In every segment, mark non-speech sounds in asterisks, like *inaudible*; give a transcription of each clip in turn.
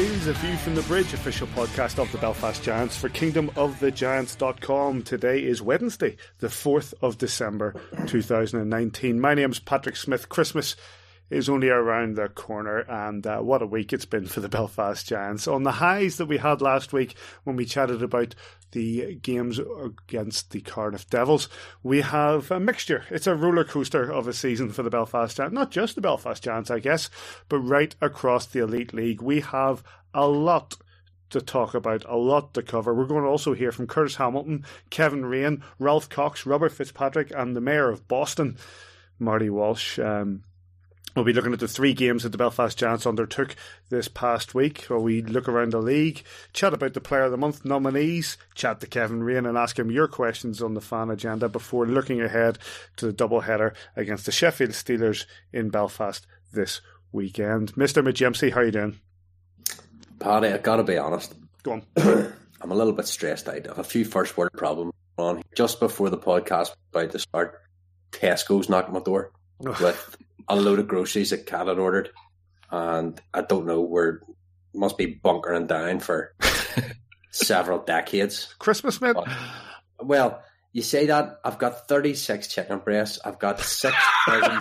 Is a View from the Bridge official podcast of the Belfast Giants for kingdomofthegiants.com. Today is Wednesday, the 4th of December 2019. My name's Patrick Smith. Christmas is only around the corner, and uh, what a week it's been for the *laughs* Belfast Giants. On the highs that we had last week when we chatted about the games against the Cardiff Devils, we have a mixture. It's a roller coaster of a season for the Belfast Giants, not just the Belfast Giants, I guess, but right across the Elite League. We have a lot to talk about, a lot to cover. We're going to also hear from Curtis Hamilton, Kevin Raine, Ralph Cox, Robert Fitzpatrick, and the Mayor of Boston, Marty Walsh. Um, We'll be looking at the three games that the Belfast Giants undertook this past week, where we look around the league, chat about the Player of the Month nominees, chat to Kevin Raine and ask him your questions on the fan agenda before looking ahead to the double header against the Sheffield Steelers in Belfast this weekend. Mr. McGempsey, how are you doing? Paddy, I gotta be honest. Go on. *clears throat* I'm a little bit stressed out. I have a few first word problems on. Just before the podcast about to start, Tesco's knocked my door oh. with a load of groceries that Cat had ordered, and I don't know where must be bunkering down for *laughs* several decades. Christmas, mate. Well, you say that I've got thirty six chicken breasts. I've got six dozen,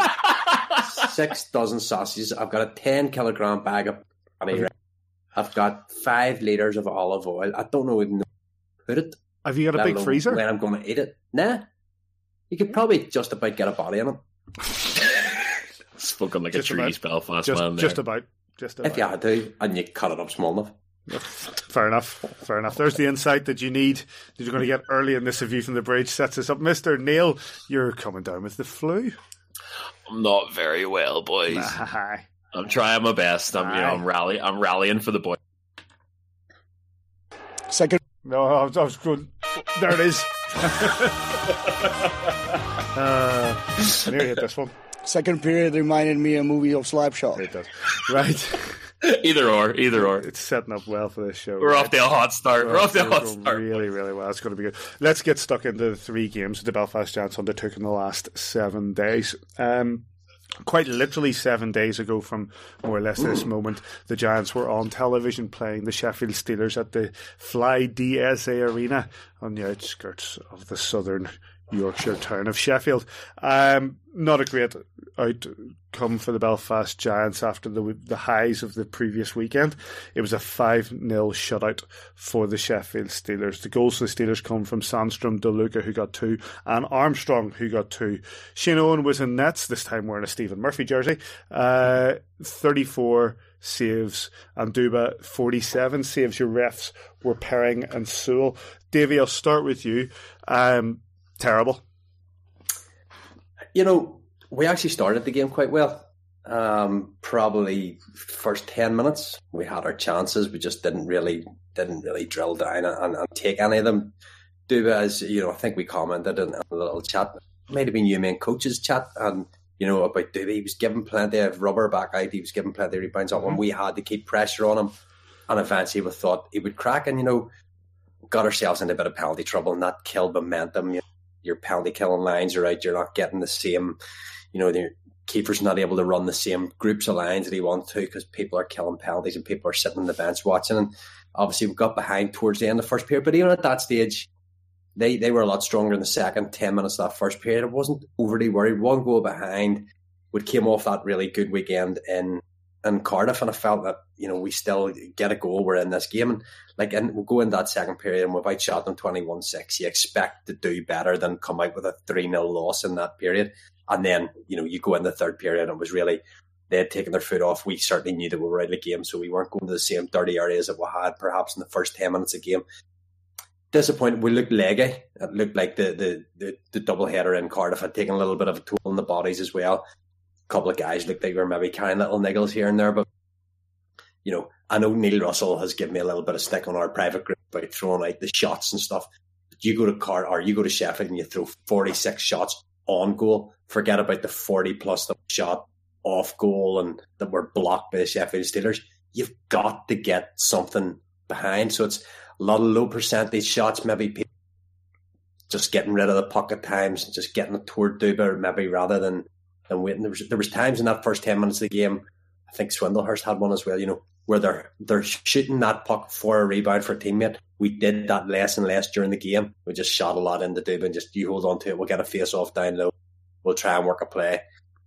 *laughs* six dozen sausages. I've got a ten kilogram bag of patty. I've got five liters of olive oil. I don't know even put it. Have you got a big freezer? When I'm going to eat it? Nah. You could probably just about get a body in it. *laughs* Spoken like Just a trees about. Belfast Just, man. There. just about. Just about. If you had to, and you cut it up small enough. Fair enough. Fair enough. There's the insight that you need that you're going to get early in this view from the bridge. Sets us up. Mr. Neil, you're coming down with the flu. I'm not very well, boys. Aye. I'm trying my best. I'm you know I'm rally I'm rallying for the boys. Second, No, I was, I was going. There it is. *laughs* uh, I nearly hit this one. Second period reminded me of a movie of Slapshot. It does. *laughs* Right. either or, either or. It's setting up well for this show. We're off to a hot start. We're off to a hot start. Really, really well. It's going to be good. Let's get stuck into the three games that the Belfast Giants undertook in the last seven days. Um, quite literally seven days ago from more or less this moment, the Giants were on television playing the Sheffield Steelers at the Fly DSA Arena on the outskirts of the southern Yorkshire town of Sheffield. Um, not a great outcome for the Belfast Giants after the the highs of the previous weekend. It was a 5 0 shutout for the Sheffield Steelers. The goals for the Steelers come from Sandstrom, DeLuca, who got two, and Armstrong, who got two. Shane Owen was in nets, this time wearing a Stephen Murphy jersey. Uh, 34 saves, and Duba 47 saves. Your refs were Perring and Sewell. Davey, I'll start with you. Um, terrible. You know, we actually started the game quite well. Um, probably first ten minutes, we had our chances. We just didn't really didn't really drill down and, and take any of them. Do as you know, I think we commented in a little chat. It Might have been you and coaches chat, and you know about Doobie. He was given plenty of rubber back out. He was given plenty of rebounds up, and we had to keep pressure on him. And eventually, we thought he would crack, and you know, got ourselves into a bit of penalty trouble, and that killed momentum. You your penalty killing lines are out. You're not getting the same, you know, the Kiefer's not able to run the same groups of lines that he wants to because people are killing penalties and people are sitting on the bench watching. And obviously, we got behind towards the end of the first period, but even at that stage, they they were a lot stronger in the second ten minutes of that first period. I wasn't overly worried. One goal behind, we came off that really good weekend in in Cardiff, and I felt that you know we still get a goal. We're in this game, and like, and we'll go in that second period, and we've outshot them twenty one six. You expect to do better than come out with a three 0 loss in that period, and then you know you go in the third period, and it was really they had taken their foot off. We certainly knew that we were out of the game, so we weren't going to the same dirty areas that we had perhaps in the first ten minutes of the game. Disappointed. We looked leggy. It looked like the the the, the double header in Cardiff had taken a little bit of a toll on the bodies as well couple of guys looked like they were maybe carrying little niggles here and there, but you know, I know Neil Russell has given me a little bit of stick on our private group about throwing out the shots and stuff. But you go to Car or you go to Sheffield and you throw forty six shots on goal. Forget about the forty plus that shot off goal and that were blocked by the Sheffield Steelers. You've got to get something behind. So it's a lot of low percentage shots, maybe just getting rid of the puck at times, just getting it toward Duba maybe rather than than waiting. There was there was times in that first ten minutes of the game. I think Swindlehurst had one as well. You know, where they're they're shooting that puck for a rebound for a teammate. We did that less and less during the game. We just shot a lot into Dubin. Just you hold on to it. We'll get a face off down low. We'll try and work a play.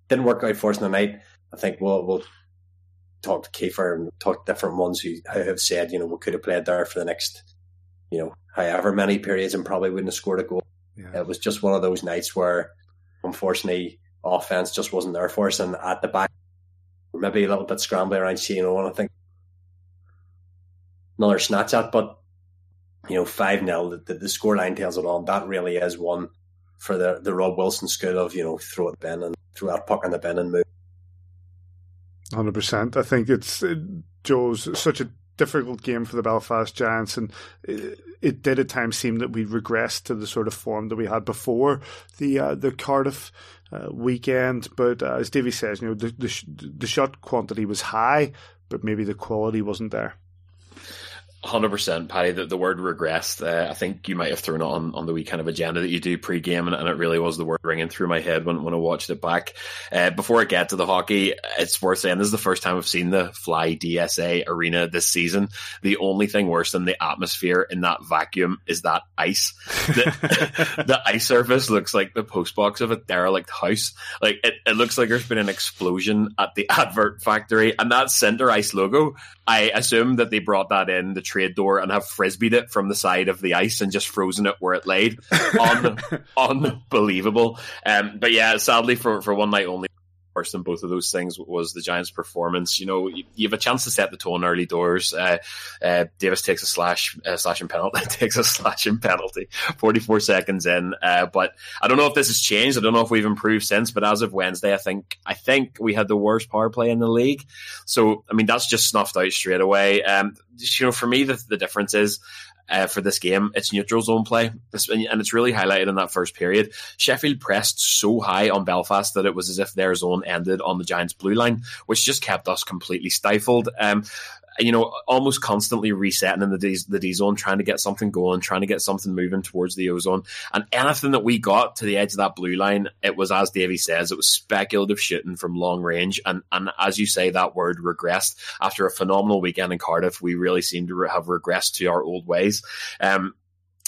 Didn't work out for us tonight. I think we'll we'll talk to Kiefer and talk to different ones who, who have said you know we could have played there for the next you know however many periods and probably wouldn't have scored a goal. Yeah. It was just one of those nights where unfortunately offense just wasn't there for us and at the back maybe a little bit scrambling around Shane Owen. I think another snatch at, but you know, 5 0, the, the, the scoreline tells it all. That really is one for the, the Rob Wilson school of, you know, throw it bin and throw that puck in the bin and move. 100%. I think it's it, Joe's such a difficult game for the Belfast Giants, and it, it, did at times seem that we regressed to the sort of form that we had before the uh, the Cardiff uh, weekend. But uh, as Davy says, you know, the, the the shot quantity was high, but maybe the quality wasn't there. Hundred percent, Paddy. The, the word regressed. Uh, I think you might have thrown it on, on the weekend of agenda that you do pre-game, and, and, it really was the word ringing through my head when, when I watched it back. Uh, before I get to the hockey, it's worth saying this is the first time I've seen the Fly DSA arena this season. The only thing worse than the atmosphere in that vacuum is that ice. The, *laughs* the ice surface looks like the postbox of a derelict house. Like it, it looks like there's been an explosion at the *laughs* advert factory, and that center ice logo. I assume that they brought that in the trade door and have frisbeed it from the side of the ice and just frozen it where it laid. *laughs* Un- unbelievable. Um, but yeah, sadly for, for one night only, worse than both of those things was the Giants' performance. You know, you, you have a chance to set the tone early doors. Uh, uh, Davis takes a slash, uh, slashing penalty, *laughs* takes a slashing penalty, 44 seconds in. Uh, but I don't know if this has changed. I don't know if we've improved since, but as of Wednesday, I think, I think we had the worst power play in the league. So, I mean, that's just snuffed out straight away. Um, you know, for me, the, the difference is uh, for this game. It's neutral zone play, and it's really highlighted in that first period. Sheffield pressed so high on Belfast that it was as if their zone ended on the Giants' blue line, which just kept us completely stifled. Um, you know, almost constantly resetting in the D, the D zone, trying to get something going, trying to get something moving towards the O zone. And anything that we got to the edge of that blue line, it was, as Davey says, it was speculative shooting from long range. And, and as you say, that word regressed after a phenomenal weekend in Cardiff. We really seem to have regressed to our old ways. Um,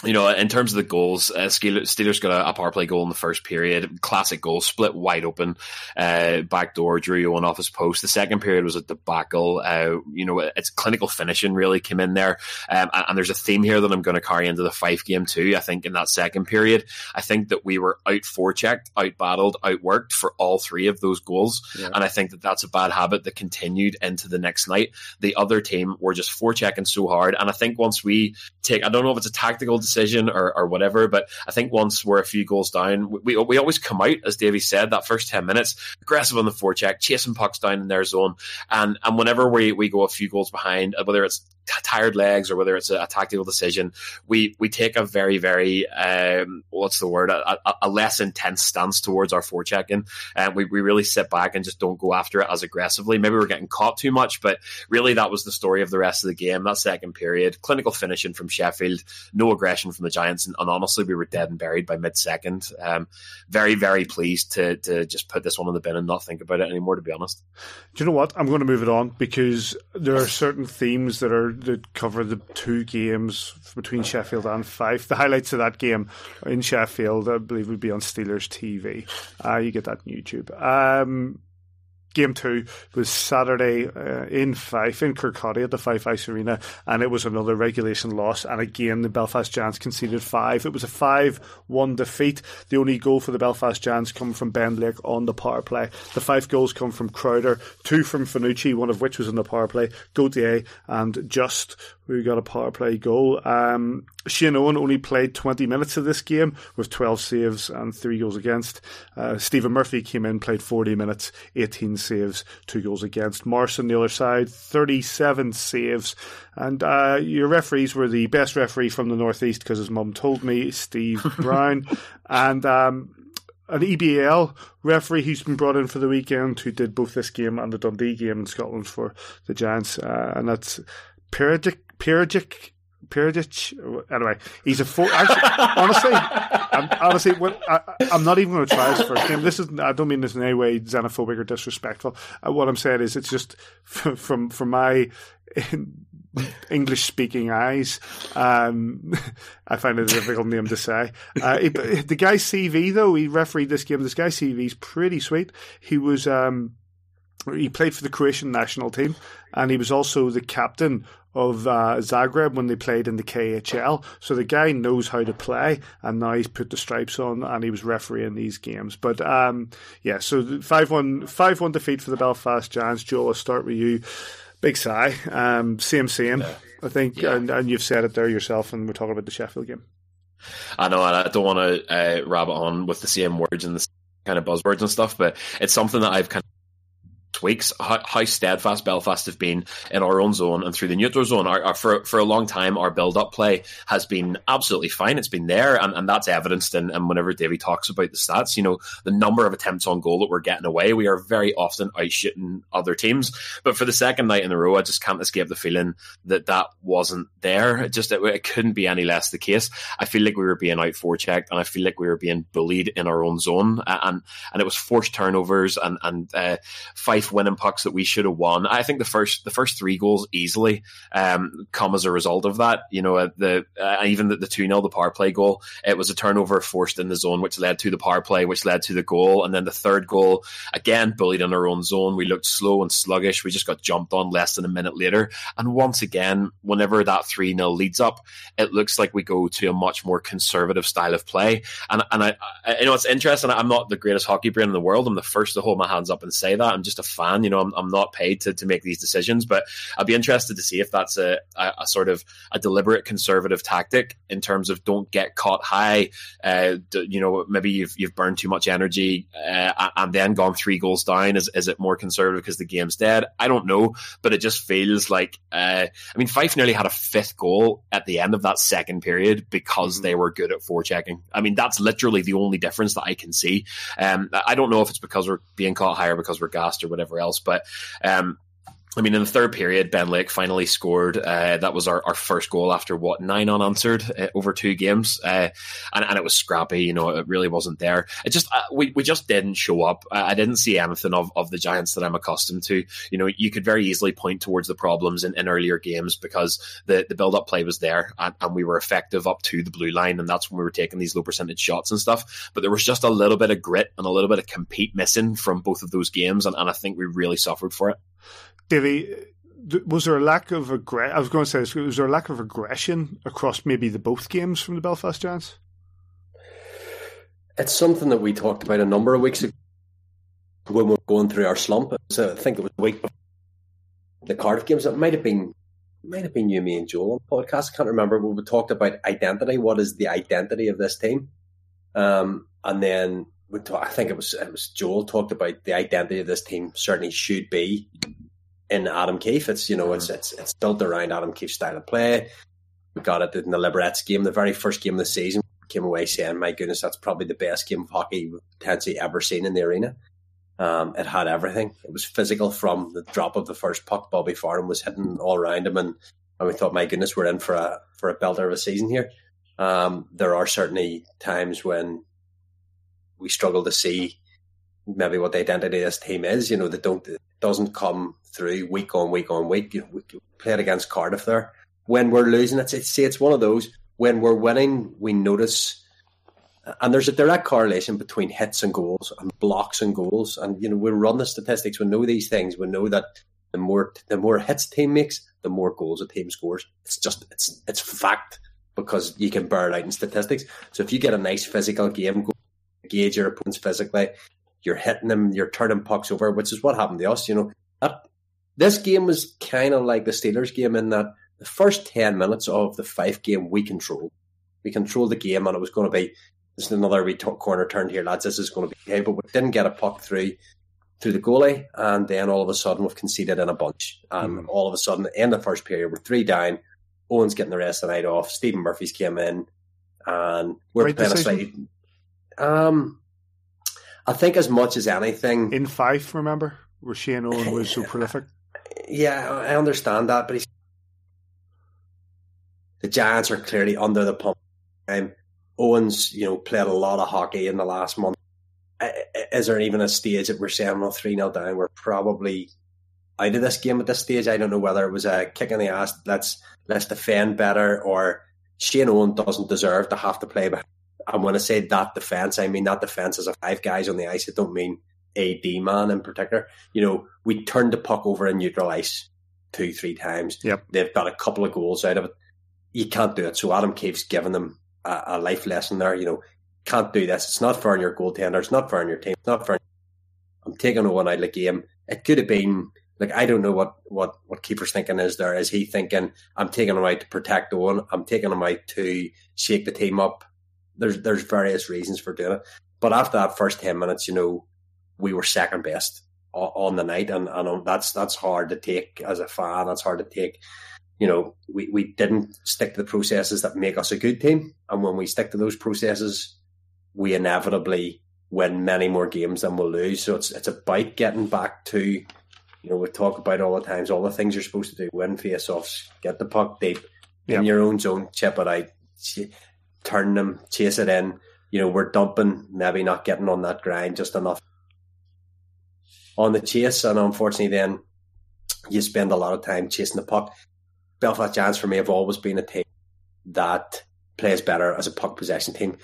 you know, in terms of the goals, uh, Steelers got a, a, power play goal in the first period. Classic goal, split wide open, uh, back door, drew one off his post. The second period was a debacle. Uh, you know, it's clinical finishing really came in there. Um, and, and, there's a theme here that I'm going to carry into the Fife game too. I think in that second period, I think that we were out forechecked, out battled, outworked for all three of those goals. Yeah. And I think that that's a bad habit that continued into the next night. The other team were just forechecking so hard. And I think once we take, I don't know if it's a tactical decision decision or, or whatever. But I think once we're a few goals down, we, we always come out, as Davey said, that first 10 minutes, aggressive on the forecheck, chasing pucks down in their zone. And, and whenever we, we go a few goals behind, whether it's tired legs or whether it's a, a, tactical decision, we we take a very very um, what's the word a, a, less intense stance towards our forechecking, and we we really sit back and just don't go after it as aggressively. Maybe we're getting caught too much, but really that was the story of the rest of the game. That second period, clinical finishing from Sheffield, no aggression from the Giants, and, and honestly we were dead and buried by mid second. Um, very very pleased to to just put this one in the bin and not think about it anymore. To be honest, do you know what? I'm going to move it on because there are certain themes that are that cover the two games between Sheffield and Fife. The highlights of that game in Sheffield, I believe, would be on Steelers TV. Uh, you get that on YouTube. Um, game two was Saturday uh, in Fife, in Kirkcaldy at the Fife Ice Arena, and it was another regulation loss. And again, the Belfast Giants conceded five. It was a 5 1 defeat. The only goal for the Belfast Giants come from Ben Lake on the power play. The five goals come from Crowder, two from Finucci, one of which was in the power play, Gauthier, and Just we got a power play goal. Um, Shane Owen only played 20 minutes of this game with 12 saves and three goals against. Uh, Stephen Murphy came in, played 40 minutes, 18 saves, two goals against. Morrison, the other side, 37 saves. And uh, your referees were the best referee from the Northeast because his mum told me, Steve *laughs* Brown. and um, an EBL referee who's been brought in for the weekend who did both this game and the Dundee game in Scotland for the Giants. Uh, and that's Peridic Piragic Perugic. Anyway, he's a four. Actually, honestly, I'm, honestly, what, I, am not even going to try his first game. This is. I don't mean this in any way xenophobic or disrespectful. Uh, what I'm saying is, it's just from from, my *laughs* English speaking eyes. Um, *laughs* I find it a difficult name to say. Uh, the guy's CV though, he refereed this game. This guy's CV is pretty sweet. He was. Um, he played for the Croatian national team, and he was also the captain of uh, Zagreb when they played in the KHL. So the guy knows how to play, and now he's put the stripes on, and he was refereeing these games. But um, yeah, so five one five one defeat for the Belfast Giants. Joe, I'll start with you. Big sigh. Um, same, same. Yeah. I think, yeah. and, and you've said it there yourself, and we're talking about the Sheffield game. I know, I don't want to uh, rabbit on with the same words and the kind of buzzwords and stuff, but it's something that I've kind of weeks, how, how, steadfast Belfast have been in our own zone and through the neutral zone. Our, our, for for a long time, our build up play has been absolutely fine. It's been there, and, and that's evidenced in. And whenever Davy talks about the stats, you know the number of attempts on goal that we're getting away, we are very often outshooting other teams. But for the second night in a row, I just can't escape the feeling that that wasn't there. It just it, it couldn't be any less the case. I feel like we were being out forechecked, and I feel like we were being bullied in our own zone, and and it was forced turnovers and and uh, five winning pucks that we should have won. I think the first the first three goals easily um, come as a result of that. You know, uh, the uh, even the, the two 0 the power play goal, it was a turnover forced in the zone, which led to the power play, which led to the goal, and then the third goal again bullied in our own zone. We looked slow and sluggish. We just got jumped on less than a minute later, and once again, whenever that three 0 leads up, it looks like we go to a much more conservative style of play. And and I, I you know it's interesting. I'm not the greatest hockey brain in the world. I'm the first to hold my hands up and say that. I'm just a fan. You know, I'm, I'm not paid to, to make these decisions, but I'd be interested to see if that's a, a, a sort of a deliberate conservative tactic in terms of don't get caught high. Uh, you know, maybe you've you've burned too much energy uh, and then gone three goals down. Is is it more conservative because the game's dead? I don't know, but it just feels like uh, I mean, Fife nearly had a fifth goal at the end of that second period because mm-hmm. they were good at forechecking. I mean, that's literally the only difference that I can see. Um, I don't know if it's because we're being caught higher because we're gassed or whatever else, but um, I mean, in the third period, Ben Lake finally scored. Uh, that was our, our first goal after what nine unanswered uh, over two games, uh, and, and it was scrappy. You know, it really wasn't there. It just uh, we we just didn't show up. I didn't see anything of, of the Giants that I'm accustomed to. You know, you could very easily point towards the problems in, in earlier games because the the build up play was there and, and we were effective up to the blue line, and that's when we were taking these low percentage shots and stuff. But there was just a little bit of grit and a little bit of compete missing from both of those games, and, and I think we really suffered for it. Davy, was there a lack of aggression? I was going to say, this, was there a lack of aggression across maybe the both games from the Belfast Giants? It's something that we talked about a number of weeks ago when we were going through our slump. So I think it was the week before the Cardiff games. It might have been, might have been you, me, and Joel on the podcast. I can't remember. We talked about identity. What is the identity of this team? Um, and then we talk, I think it was it was Joel talked about the identity of this team. Certainly should be in Adam Keefe. It's you know it's mm. it's it's built around Adam Keefe's style of play. We got it in the Liberec game, the very first game of the season. Came away saying, "My goodness, that's probably the best game of hockey we've potentially ever seen in the arena." Um, it had everything. It was physical from the drop of the first puck. Bobby Farnham was hitting all around him, and, and we thought, "My goodness, we're in for a for a belter of a season here." Um, there are certainly times when we struggle to see maybe what the identity of this team is. You know, they don't doesn't come through week on week on week. You we played against Cardiff there. When we're losing, it's, it's see, it's one of those. When we're winning, we notice, and there's a direct correlation between hits and goals and blocks and goals. And you know, we run the statistics. We know these things. We know that the more the more hits a team makes, the more goals a team scores. It's just it's it's fact because you can bear it out in statistics. So if you get a nice physical game, gauge your opponents physically, you're hitting them, you're turning pucks over, which is what happened to us. You know, that this game was kind of like the Steelers game in that the first 10 minutes of the Fife game we controlled. We controlled the game and it was going to be, this is another wee t- corner turn here, lads. This is going to be okay, but we didn't get a puck through through the goalie. And then all of a sudden we've conceded in a bunch. And mm. all of a sudden, in the first period, we're three down. Owen's getting the rest of the night off. Stephen Murphy's came in and we're Great playing decision. a slightly. Um, I think as much as anything. In Fife, remember? Where Shane Owen was so *laughs* prolific? Yeah, I understand that, but he's the Giants are clearly under the pump. Um, Owens, you know, played a lot of hockey in the last month. Is there even a stage that we're saying we're 3 0 down? We're probably out of this game at this stage. I don't know whether it was a kick in the ass, let's let's defend better, or Shane Owen doesn't deserve to have to play. But I'm going to say that defense. I mean that defense is a five guys on the ice. I don't mean a D man in particular. You know, we turned the puck over in neutral ice two, three times. Yep. They've got a couple of goals out of it. You can't do it. So Adam Keefe's given them a, a life lesson there. You know, can't do this. It's not fair on your goaltender. It's not fair on your team. It's not fair. I'm taking a one out of the game. It could have been like I don't know what what what Kiefer's thinking is there. Is he thinking I'm taking him out to protect Owen? I'm taking him out to shake the team up. There's there's various reasons for doing it. But after that first ten minutes, you know, we were second best on the night, and, and that's that's hard to take as a fan. That's hard to take. You know, we, we didn't stick to the processes that make us a good team, and when we stick to those processes, we inevitably win many more games than we'll lose. So it's it's about getting back to, you know, we talk about all the times all the things you're supposed to do: win face-offs, get the puck deep yep. in your own zone, chip it out, turn them, chase it in. You know, we're dumping, maybe not getting on that grind just enough on the chase, and unfortunately, then you spend a lot of time chasing the puck. Belfast Giants for me have always been a team that plays better as a puck possession team.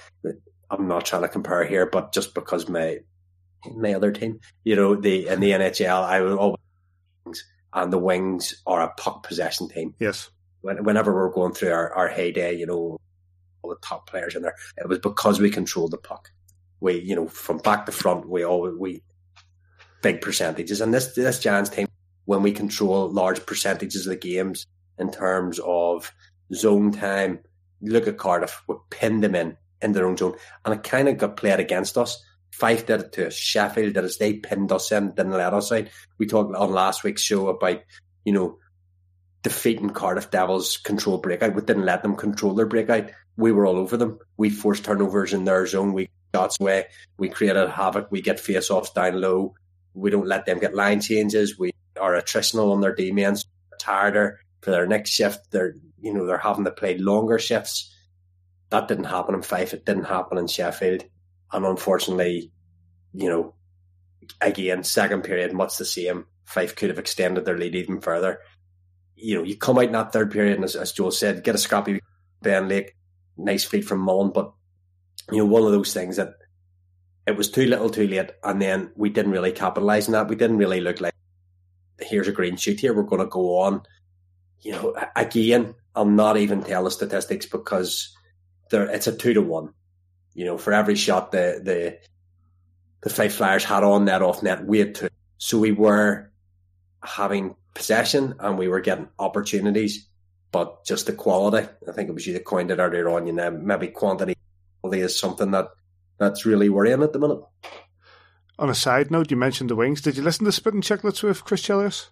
I'm not trying to compare here, but just because my my other team, you know, the in the NHL, I would always and the Wings are a puck possession team. Yes. When, whenever we're going through our, our heyday, you know, all the top players in there, it was because we controlled the puck. We, you know, from back to front, we always we big percentages. And this this Giants team, when we control large percentages of the games in terms of zone time, look at Cardiff, we pinned them in in their own zone, and it kind of got played against us. Fife did it to us. Sheffield did it. They pinned us in, didn't let us out. We talked on last week's show about, you know, defeating Cardiff Devils control breakout. We didn't let them control their breakout. We were all over them. We forced turnovers in their zone. We got away. We created havoc. We get face offs down low. We don't let them get line changes. We are attritional on their D men, tireder for their next shift. They're you know they're having to play longer shifts. That didn't happen in Fife. It didn't happen in Sheffield, and unfortunately, you know, again second period much the same. Fife could have extended their lead even further. You know, you come out in that third period, and as, as Joel said, get a scrappy Ben Lake, nice feed from Mullen, but you know, one of those things that it was too little too late and then we didn't really capitalize on that. We didn't really look like here's a green shoot here we're going to go on. You know again i'll not even tell the statistics because there it's a two to one. You know for every shot the the the Fife Flyers had on net off net we had two. So we were having possession and we were getting opportunities but just the quality i think it was you that coined it earlier on you know maybe quantity is something that that's really worrying at the minute. On a side note, you mentioned the wings. Did you listen to Spitting Chicklets with Chris Chelios?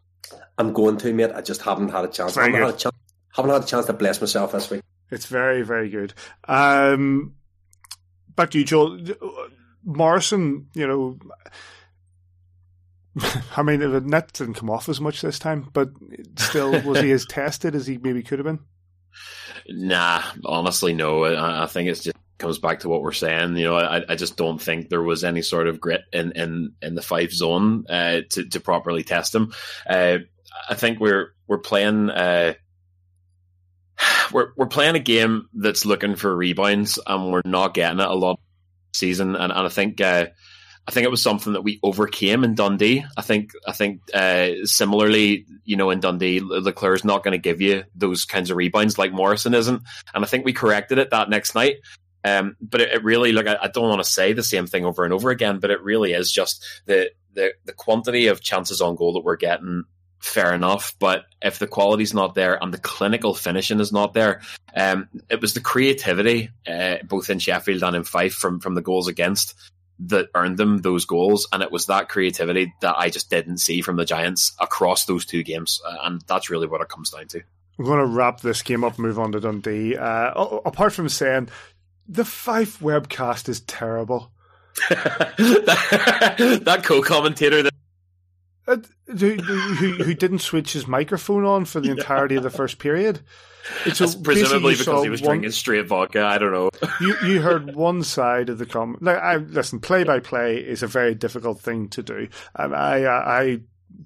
I'm going to, mate. I just haven't had a chance. Very haven't, had a chance haven't had a chance to bless myself this week. It's very, very good. Um, back to you, Joel. Morrison, you know, *laughs* I mean, the net didn't come off as much this time, but still, was he as *laughs* tested as he maybe could have been? Nah, honestly, no. I, I think it's just comes back to what we're saying. You know, I, I just don't think there was any sort of grit in in, in the Fife zone uh, to to properly test him. Uh, I think we're we're playing. Uh, *sighs* we're we're playing a game that's looking for rebounds, and we're not getting it a lot season. And, and I think uh, I think it was something that we overcame in Dundee. I think I think uh, similarly, you know, in Dundee, Leclerc is not going to give you those kinds of rebounds like Morrison isn't, and I think we corrected it that next night. Um, but it, it, really, like, I, I don't want to say the same thing over and over again, but it really is just the, the, the quantity of chances on goal that we're getting. Fair enough, but if the quality's not there and the clinical finishing is not there, um, it was the creativity, uh, both in Sheffield and in Fife, from from the goals against that earned them those goals, and it was that creativity that I just didn't see from the Giants across those two games, uh, and that's really what it comes down to. We're going to wrap this game up, move on to Dundee. Uh, apart from saying the Fife webcast is terrible. that, *laughs* that co-commentator that uh, who, who, who, didn't switch his microphone on for the *laughs* entirety of the first period. So That's presumably because he was one- drinking straight vodka. I don't know. *laughs* you you heard one side of the comment. Like, I listen, play by play is a very difficult thing to do, and I uh, I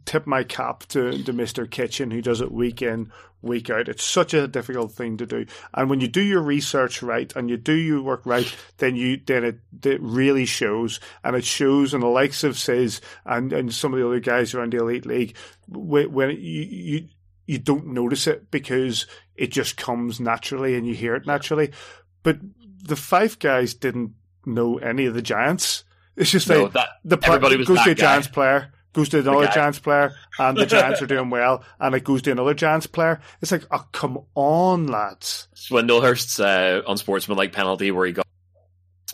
tip my cap to to Mister Kitchen who does it week in week out. It's such a difficult thing to do, and when you do your research right and you do your work right, then you then it it really shows, and it shows in the likes of Says and and some of the other guys around the elite league when, when you you you don't notice it because it just comes naturally and you hear it naturally. But the Fife guys didn't know any of the Giants. It's just No, like that- the was goes to a Giants player, goes to another. Giants player, and the Giants are doing *laughs* well, and it goes to another Giants player. It's like, oh come on, lads. Swindlehurst's uh, unsportsmanlike penalty where he got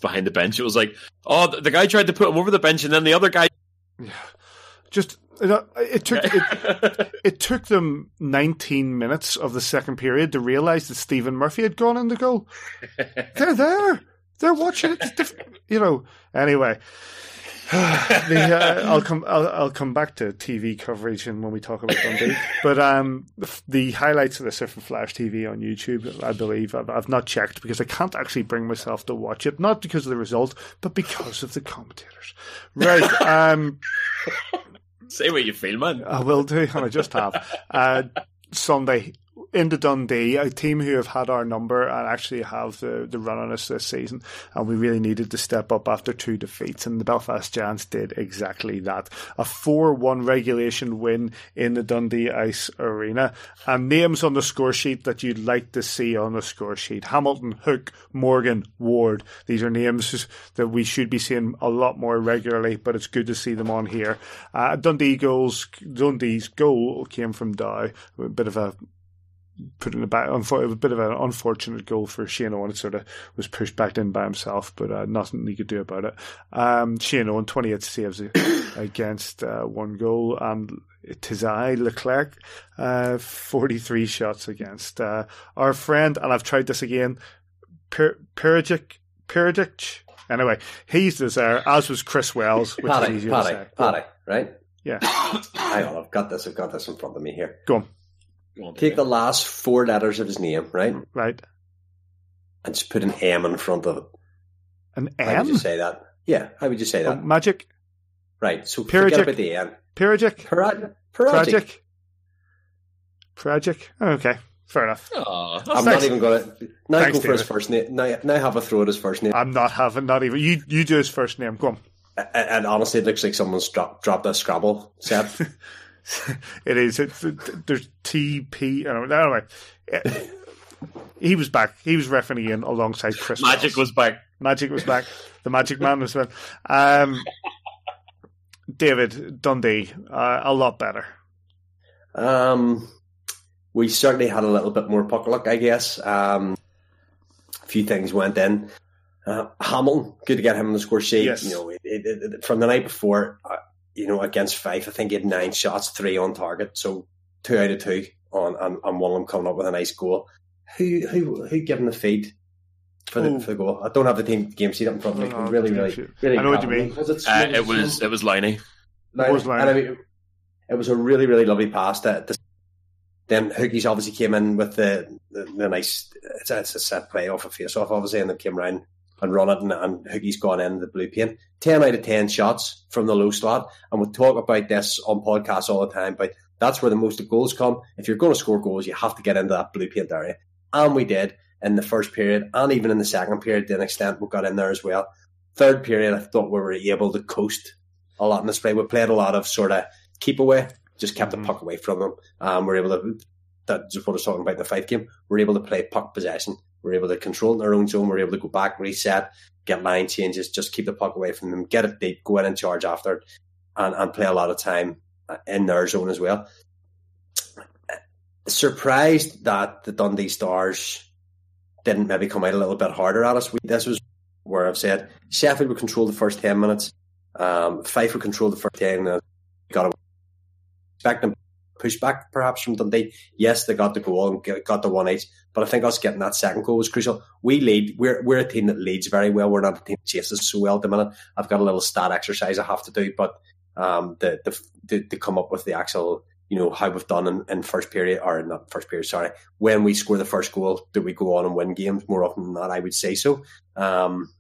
behind the bench. It was like, oh, the, the guy tried to put him over the bench, and then the other guy. Just it, it took it, *laughs* it took them 19 minutes of the second period to realise that Stephen Murphy had gone in the goal. They're there. They're watching it. Diff- You know. Anyway, *sighs* the, uh, I'll come. I'll, I'll come back to TV coverage and when we talk about Dundee. But um, the, the highlights of this are from Flash TV on YouTube. I believe I've, I've not checked because I can't actually bring myself to watch it. Not because of the result, but because of the commentators. Right. Um. Say what you feel, man. I will do, and I just have. Uh, Sunday into Dundee, a team who have had our number and actually have the, the run on us this season, and we really needed to step up after two defeats, and the Belfast Giants did exactly that. A 4-1 regulation win in the Dundee Ice Arena, and names on the score sheet that you'd like to see on the score sheet. Hamilton, Hook, Morgan, Ward. These are names that we should be seeing a lot more regularly, but it's good to see them on here. Uh, Dundee goals, Dundee's goal came from Dow, a bit of a put in a back, unfor- a bit of an unfortunate goal for Shane Owen. It sort of was pushed back in by himself, but uh, nothing he could do about it. Um, Shane Owen, 28 saves *coughs* against uh, one goal, and Tizai Leclerc, uh, 43 shots against. Uh, our friend, and I've tried this again, per- Perigic. Anyway, he's there, as was Chris Wells, which is Paddy, easier to Paddy, say. Go on. Paddy, right? Yeah, *coughs* Hang on, I've got this. I've got this in front of me here. go on. Go on, Take the last four letters of his name, right, Right. and just put an M in front of it. An M? How would you say that? Yeah, how would you say Oh, that? magic? Right. So Pyrrhic. forget about the N. Perigic? Parag- Tragic? Paragic. Okay, fair enough. Aw, I'm Thanks. not even going to now Thanks, go for his first name. Now, now have a throw at his first name. I'm not having, not even, you You do his first name. Go on. And, and honestly, it looks like someone's dropped dropped a Scrabble set. *laughs* it is. It's, there's TP. Anyway, he was back. He was refereeing in alongside Chris. Magic Wells. was back. Magic was back. The Magic Man was back. Um, David Dundee, uh, a lot better. Um, we certainly had a little bit more puck luck, I guess. Um, a few things went in. Uh, Hamilton, good to get him on the score sheet. Yes. You know, it, it, it, from the night before, you know, against Fife, I think he had nine shots, three on target, so two out of two on, and, and one of them coming up with a nice goal. Who who who gave him the feed for the, Oh. for the goal? I don't have the team game sheet up in front of me. No, no, really, team really, really. I know what you mean. Was it? Uh, it was it was Liney. It was And I mean, it was a really, really lovely pass. That the, then Hookie's obviously came in with the the, the nice. It's a, it's a set play off a face off, obviously, and then came round and run it, and, and Hookie's gone in the blue paint. Ten out of ten shots from the low slot, and we talk about this on podcasts all the time. But that's where the most of goals come. If you're going to score goals, you have to get into that blue paint area, and we did in the first period, and even in the second period to an extent, we got in there as well. Third period, I thought we were able to coast a lot in this play. We played a lot of sort of keep away, just kept Mhm. the puck away from them. Um, we're able to, that's what I was talking about in the Fife game. We're able to play puck possession. We're able to control in our own zone. We're able to go back, reset, get line changes, just keep the puck away from them, get it deep, go in and charge after it, and, and play a lot of time uh, in their zone as well. Surprised that the Dundee Stars didn't maybe come out a little bit harder at us. We, this was where I've said Sheffield would control the first 10 minutes. Um, Fife would control the first 10 minutes. Got to expect them to push back perhaps from Dundee. Yes, they got the goal and got the one each, but I think us getting that second goal was crucial. We lead. We're, we're a team that leads very well. We're not a team that chases so well at the minute. I've got a little stat exercise I have to do, but um, the, the, to, to come up with the actual you know, how we've done in, in first period, or not first period, sorry, when we score the first goal, do we go on and win games more often than not? I would say so. Um,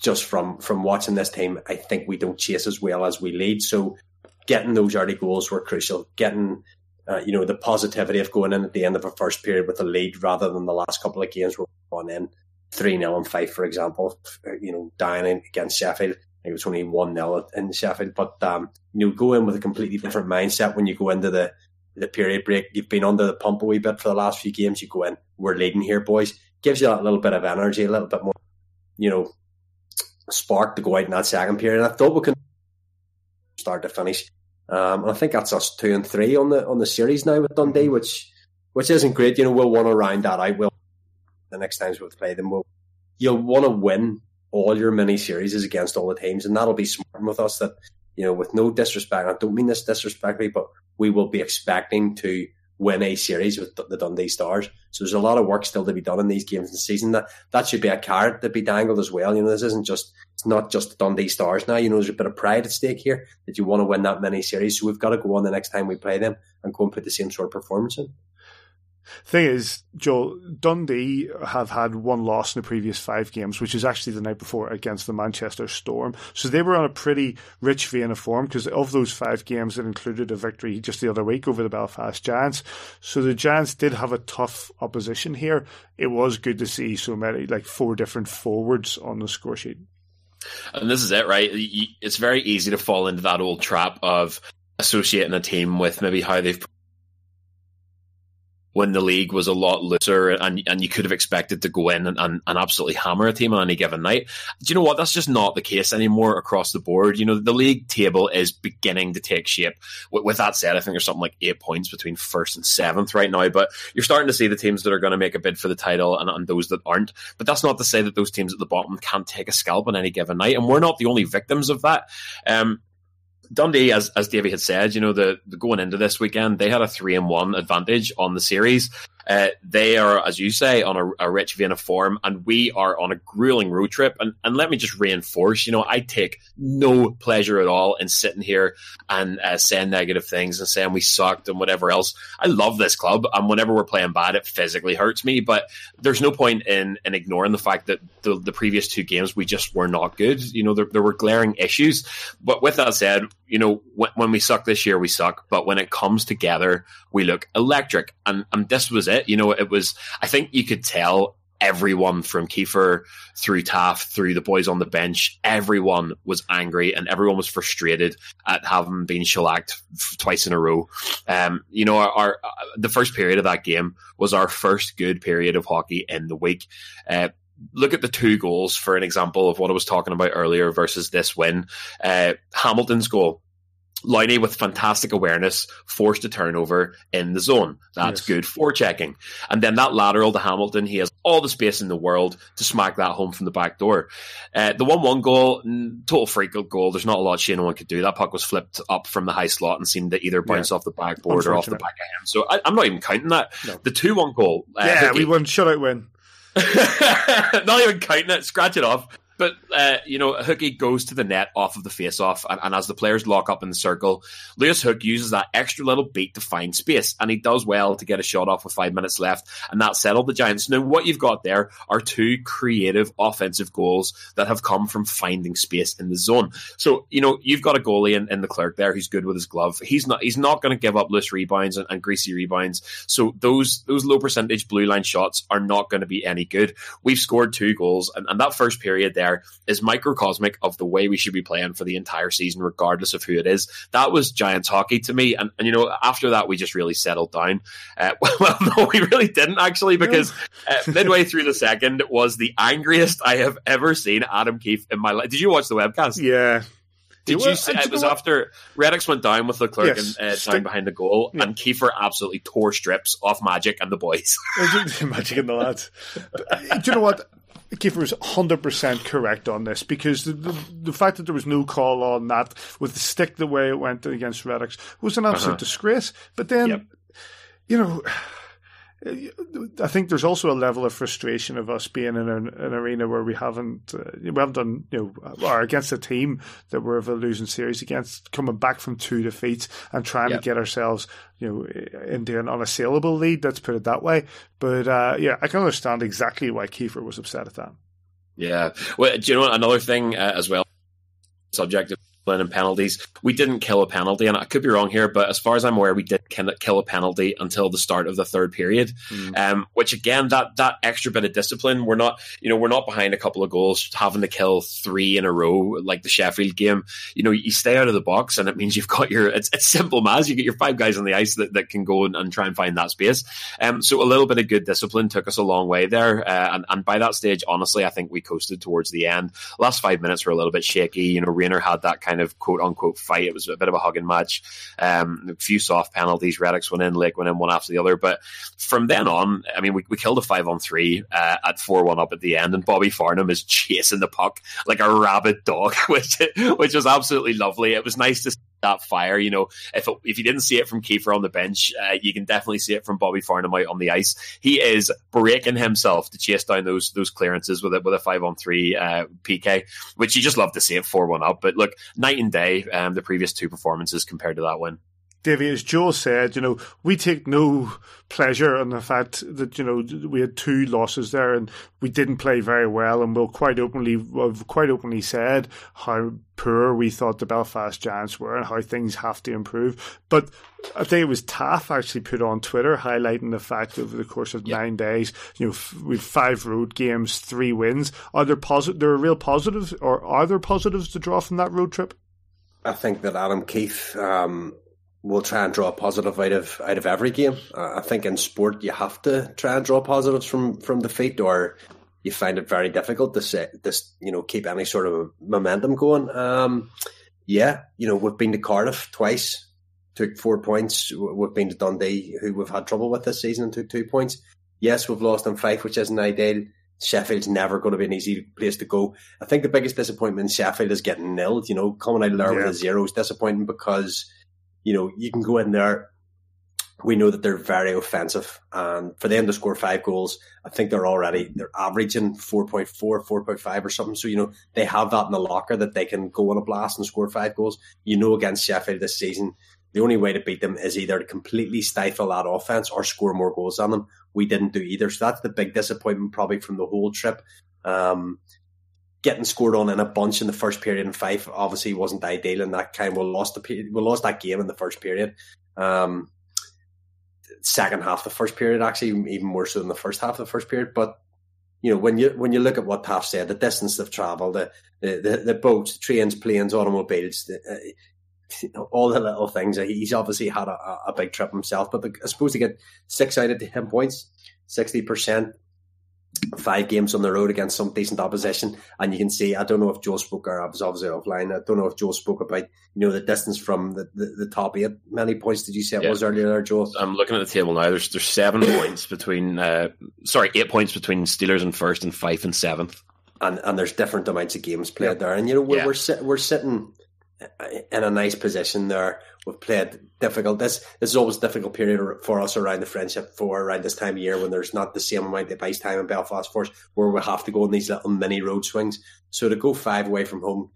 just from from watching this team, I think we don't chase as well as we lead. So getting those early goals were crucial. Getting uh, you know the positivity of going in at the end of a first period with a lead rather than the last couple of games we've gone in three 0 and five, for example. You know, down against Sheffield. It was only one 0 in Sheffield, but um, you know, go in with a completely different mindset when you go into the the period break. You've been under the pump a wee bit for the last few games. You go in, we're leading here, boys. Gives you that little bit of energy, a little bit more, you know, spark to go out in that second period. And I thought we can start to finish. Um, and I think that's us two and three on the on the series now with Dundee, which which isn't great. You know, we'll want to round that out. We'll the next times we'll play them, we'll you'll want to win all your mini series against all the teams, and that'll be smart with us. That you know, with no disrespect, I don't mean this disrespectfully, but we will be expecting to win a series with the Dundee Stars. So there's a lot of work still to be done in these games in the season. That that should be a carrot to be dangled as well. You know, this isn't just it's not just the Dundee Stars now. You know, there's a bit of pride at stake here that you want to win that many series. So we've got to go on the next time we play them and go and put the same sort of performance in. Thing is, Joel, Dundee have had one loss in the previous five games, which is actually the night before against the Manchester Storm. So they were on a pretty rich vein of form because of those five games, it included a victory just the other week over the Belfast Giants. So the Giants did have a tough opposition here. It was good to see so many, like four different forwards on the score sheet. And this is it, right? It's very easy to fall into that old trap of associating a team with maybe how they've when the league was a lot looser and and you could have expected to go in and, and, and, absolutely hammer a team on any given night. Do you know what? That's just not the case anymore across the board. You know, the league table is beginning to take shape. With, with that said, I think there's something like eight points between first and seventh right now, but you're starting to see the teams that are going to make a bid for the title and, and those that aren't. But that's not to say that those teams at the bottom can't take a scalp on any given night. And we're not the only victims of that. Um, Dundee, as as Davey had said, you know, the, the, going into this weekend, they had a three and one advantage on the series. Uh, they are, as you say, on a, a, rich vein of form, and we are on a grueling road trip. And, and let me just reinforce, you know, I take no pleasure at all in sitting here and uh, saying negative things and saying we sucked and whatever else. I love this club, and whenever we're playing bad, it physically hurts me. But there's no point in, in ignoring the fact that the, the previous two games we just were not good. You know, there, there were glaring issues. But with that said, you know, when, when we suck this year, we suck. But when it comes together, we look electric. And, and this was it. You know, it was, I think you could tell everyone from Kiefer through Taft through the boys on the bench, everyone was angry and everyone was frustrated at having been shellacked twice in a row. Um, you know, our, our, the first period of that game was our first good period of hockey in the week. Uh, look at the two goals for an example of what I was talking about earlier versus this win. Uh, Hamilton's goal Lowney with fantastic awareness forced a turnover in the zone. That's yes. good for checking. And then that lateral to Hamilton, he has all the space in the world to smack that home from the back door. Uh, the 1 1 goal, total freak goal. There's not a lot Shane Owen could do. That puck was flipped up from the high slot and seemed to either bounce yeah. off the backboard or off the back of him. So I, am not even counting that. No. The 2 1 goal. Uh, yeah, we won shutout win. *laughs* not even counting it. Scratch it off. But uh, you know, Hookie goes to the net off of the face-off, and, and, as the players lock up in the circle, Lewis Hook uses that extra little beat to find space, and he does well to get a shot off with five minutes left, and that settled the Giants. Now, what you've got there are two creative offensive goals that have come from finding space in the zone. So you know, you've got a goalie in, in Leclerc there who's good with his glove. He's not he's not going to give up loose rebounds and, and greasy rebounds. So those those low percentage blue line shots are not going to be any good. We've scored two goals, and, and that first period there there is microcosmic of the way we should be playing for the entire season, regardless of who it is. That was Giants hockey to me. And, and you know, after that, we just really settled down. Uh, *laughs* well, no, we really didn't actually, because uh, *laughs* midway through the second was the angriest I have ever seen Adam Keefe in my life. Did you watch the webcast? Yeah. Did you see? It was after Reddox went down with Leclerc yes. and uh, down behind the goal, yeah. and Kiefer absolutely tore strips off Magic and the boys. *laughs* Magic and the lads. do you know what? Kiefer is 100% correct on this because the, the, the, fact that there was no call on that with the stick the way it went against Reddox was an absolute uh-huh. disgrace. But then, yep. you know, I think there's also a level of frustration of us being in an, an arena where we haven't uh, we haven't done you know or against a team that we're of a losing series against, coming back from two defeats and trying yep. to get ourselves you know into an unassailable lead. Let's put it that way. But uh, yeah, I can understand exactly why Kiefer was upset at that. Yeah. Well, do you know another thing uh, as well? Subject and penalties. We didn't kill a penalty, and I could be wrong here, but as far as I'm aware, we did kill a penalty until the start of the third period. Mm. Um, which again, that that extra bit of discipline, we're not, you know, we're not behind a couple of goals, having to kill three in a row like the Sheffield game. You know, you stay out of the box, and it means you've got your. It's, it's simple maths. You get your five guys on the ice that, that can go and, and try and find that space. Um, so a little bit of good discipline took us a long way there, uh, and and by that stage, honestly, I think we coasted towards the end. Last five minutes were a little bit shaky. You know, Rayner had that kind of quote unquote fight. It was a bit of a hugging match. Um, a few soft penalties. Reddicks went in, Lake went in one after the other. But from then on, I mean, we, we killed a five on three uh, at 4 1 up at the end, and Bobby Farnham is *laughs* chasing the puck like a rabid dog, *laughs* which, which was absolutely lovely. It was nice to that fire. You know, if it, if you didn't see it from Kiefer on the bench, uh, you can definitely see it from Bobby Farnham out on the ice. He is breaking himself to chase down those those clearances with it with a five on three uh, PK, which you just love to see it four one up. But look, night and day, um, the previous two performances compared to that win. Davey, as Joe said, you know, we take no pleasure in the fact that, you know, we had two losses there and we didn't play very well and we'll quite openly, we've quite openly said how poor we thought the Belfast Giants were and how things have to improve. But I think it was Taff actually put on Twitter highlighting the fact over the course of yep. nine days, you know, we've five road games, three wins. Are there positive, there are real positives or are there positives to draw from that road trip? I think that Adam Keefe, um, will try and draw a positive out of out of every game. Uh, I think in sport you have to try and draw positives from from defeat, or you find it very difficult to set this you know keep any sort of momentum going. Um, yeah, you know we've been to Cardiff twice, took four points. We've been to Dundee, who we've had trouble with this season, and took two points. Yes, we've lost in Fife, which isn't ideal. Sheffield's never going to be an easy place to go. I think the biggest disappointment in Sheffield is getting nilled. You know, coming out of there yeah. with a zero is disappointing because you know, you can go in there. We know that they're very offensive, and for them to score five goals, I think they're already they're averaging 4.4, 4.5 or something. So you know they have that in the locker that they can go on a blast and score five goals. You know, against Sheffield this season, the only way to beat them is either to completely stifle that offense or score more goals on them. We didn't do either, so that's the big disappointment probably from the whole trip. Um, getting scored on in a bunch in the first period in Fife obviously wasn't ideal and that kind. Of we lost the we lost that game in the first period. Um, second half the first period actually even more so than the first half of the first period. But you know when you when you look at what Taff said, the distance they've travelled, the, the the, the boats, trains, planes, automobiles. The, uh, *laughs* all the little things. He's obviously had a, a big trip himself, but the, I suppose to get six out of ten points, sixty percent five games on the road against some decent opposition. And you can see, I don't know if Joe spoke, or I was obviously offline, I don't know if Joe spoke about, you know, the distance from the, the, the top eight. Many points did you say it yeah. was earlier there, Joe? I'm looking at the table now. There's there's seven points between, uh, sorry, eight points between Steelers and first and Fife and seventh. And, and there's different amounts of games played there. And, you know, we're, yeah. we're, sit, we're sitting in a nice position there. We've played difficult. This this is always a difficult period for us around the friendship four around this time of year when there's not the same amount of ice time in Belfast for us, where we have to go on these little mini road swings. So to go five away from home,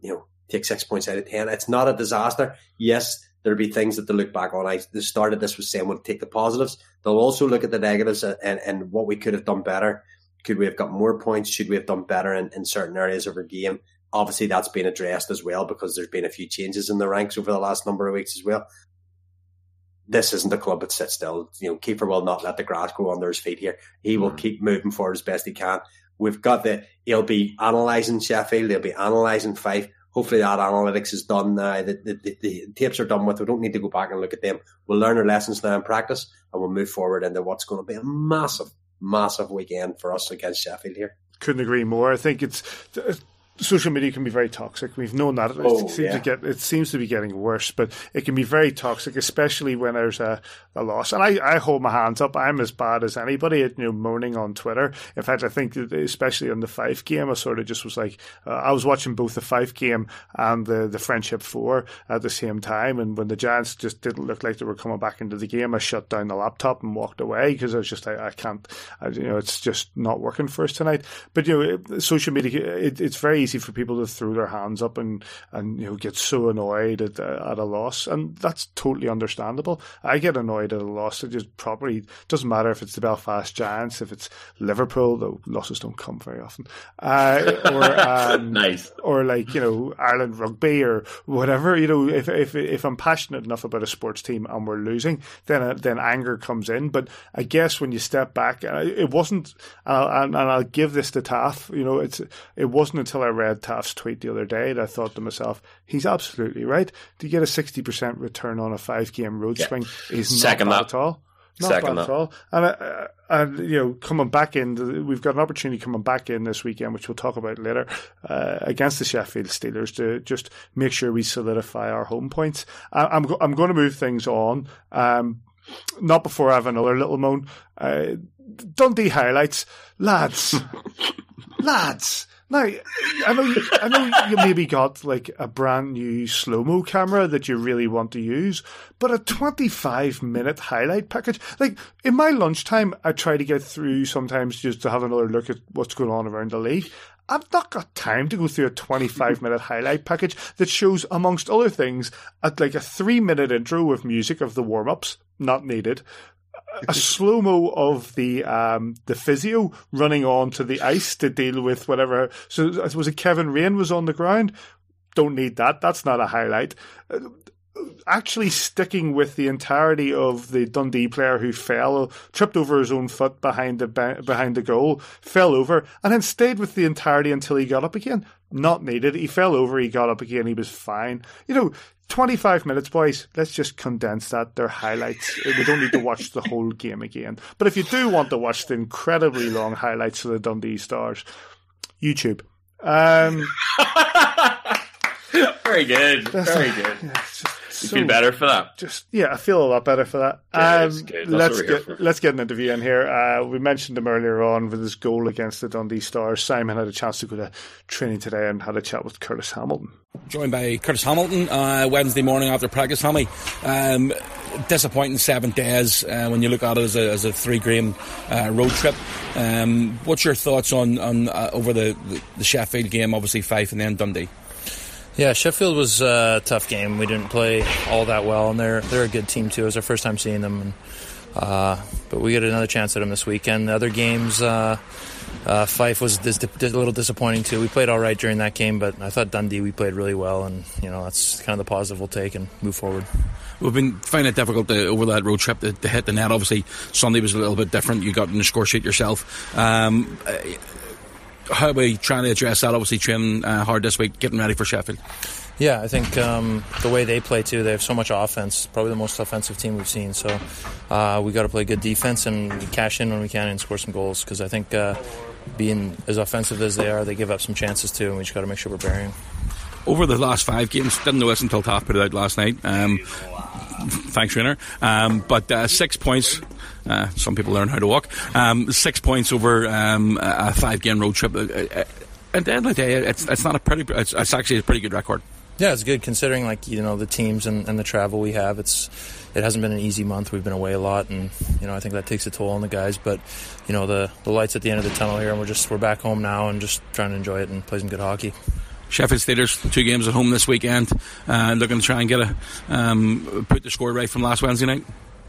you know, take six points out of ten, it's not a disaster. Yes, there'll be things that they look back on. I started this with saying we'll take the positives. They'll also look at the negatives and, and what we could have done better. Could we have got more points? Should we have done better in, in certain areas of our game? Obviously that's been addressed as well because there's been a few changes in the ranks over the last number of weeks as well. This isn't a club that sits still. You know, Kiefer will not let the grass grow under his feet here. He will mm. keep moving forward as best he can. We've got the he'll be analysing Sheffield, he'll be analysing Fife. Hopefully that analytics is done now. The, the, the, the, tapes are done with. We don't need to go back and look at them. We'll learn our lessons now in practice and we'll move forward into what's going to be a massive, massive weekend for us against Sheffield here. Couldn't agree more. I think it's social media can be very toxic. We've known that. It, Oh, seems yeah. to get, it seems to be getting worse, but it can be very toxic, especially when there's a, a loss. And I, I hold my hands up. I'm as bad as anybody at you know moaning on Twitter. In fact, I think that especially on the Fife game, I sort of just was like, uh, I was watching both the Fife game and the the friendship four at the same time. And when the Giants just didn't look like they were coming back into the game, I shut down the laptop and walked away because I was just like, I can't, I, you know, it's just not working for us tonight. But you know, social media, it, it's very easy for people to throw their hands up and and you know get so annoyed at at a loss, and that's totally understandable. I get annoyed at a loss. It just probably doesn't matter if it's the Belfast Giants, if it's Liverpool, though losses don't come very often, uh, or *laughs* um, Nice. or like you know Ireland rugby or whatever. You know, if if if I'm passionate enough about a sports team and we're losing, then uh, then anger comes in. But I guess when you step back, uh, it wasn't, and I'll, and and I'll give this to Taff. You know, it's it wasn't until I read Taff's tweet the other day and I thought to myself, he's absolutely right. To get a sixty percent return on a five game road swing is Second not bad that. at all. Not Second bad at that. all. And, uh, and you know, coming back in, we've got an opportunity coming back in this weekend, which we'll talk about later, uh, against the Sheffield Steelers to just make sure we solidify our home points. I, I'm go- I'm going to move things on. Um, not before I have another little moan. Uh, Dundee highlights, lads, *laughs* lads. Now, I know, you, I know you maybe got like a brand new slow mo camera that you really want to use, but a 25 minute highlight package, like in my lunchtime, I try to get through sometimes just to have another look at what's going on around the league. I've not got time to go through a 25 minute highlight package that shows, amongst other things, at like a three minute intro with music of the warm ups, not needed a slow mo of the um, the physio running onto the ice to deal with whatever. So was it Kevin Raine was on the ground? Don't need that. That's not a highlight. Actually, sticking with the entirety of the Dundee player who fell, tripped over his own foot behind the behind the goal, fell over, and then stayed with the entirety until he got up again. Not needed. He fell over. He got up again. He was fine. You know, 25 minutes, boys. Let's just condense that. They're highlights. We don't need to watch the whole game again. But if you do want to watch the incredibly long highlights of the Dundee Stars, YouTube. Um, *laughs* Very good. Very good. yeah, it's just You feel better for that? Just yeah, I feel a lot better for that. Good, um, Let's what we're here get for. let's get an interview in here. Uh, we mentioned him earlier on with his goal against the Dundee Stars. Simon had a chance to go to training today and had a chat with Curtis Hamilton. joined by Curtis Hamilton uh, Wednesday morning after practice. Hammy, um, disappointing seven days uh, when you look at it as a, as a three game uh, road trip. Um, what's your thoughts on on uh, over the, the the Sheffield game? Obviously Fife and then Dundee. Yeah, Sheffield was a tough game. We didn't play all that well, and they're they're a good team too. It was our first time seeing them, and, uh, but we get another chance at them this weekend. The other games, uh, uh, Fife was dis- a little disappointing too. We played all right during that game, but I thought Dundee we played really well, and you know that's kind of the positive we'll take and move forward. We've been finding it difficult to, over that road trip to, to hit the net. Obviously, Sunday was a little bit different. You got in the score sheet yourself. Um, how are we trying to address that? Obviously, training uh, hard this week, getting ready for Sheffield. Yeah, I think um, the way they play too, they have so much offense. Probably the most offensive team we've seen. So uh, we got to play good defense and cash in when we can and score some goals. Because I think uh, being as offensive as they are, they give up some chances too, and we just got to make sure we're burying. over the last five games, didn't know this until Taff put it out last night. Um, thanks, Rainer. Um, but uh, six points. Uh, some people learn how to walk. Um, six points over um, a five game road trip. Uh, uh, at the end of the day, it's, it's not a pretty. It's, it's actually a pretty good record. Yeah, it's good considering like you know the teams and, and the travel we have. It's it hasn't been an easy month. We've been away a lot, and you know I think that takes a toll on the guys. But you know the the lights at the end of the tunnel here, and we're just we're back home now and just trying to enjoy it and play some good hockey. Sheffield Steelers two games at home this weekend. Uh, looking to try and get a um, put the score right from last Wednesday night.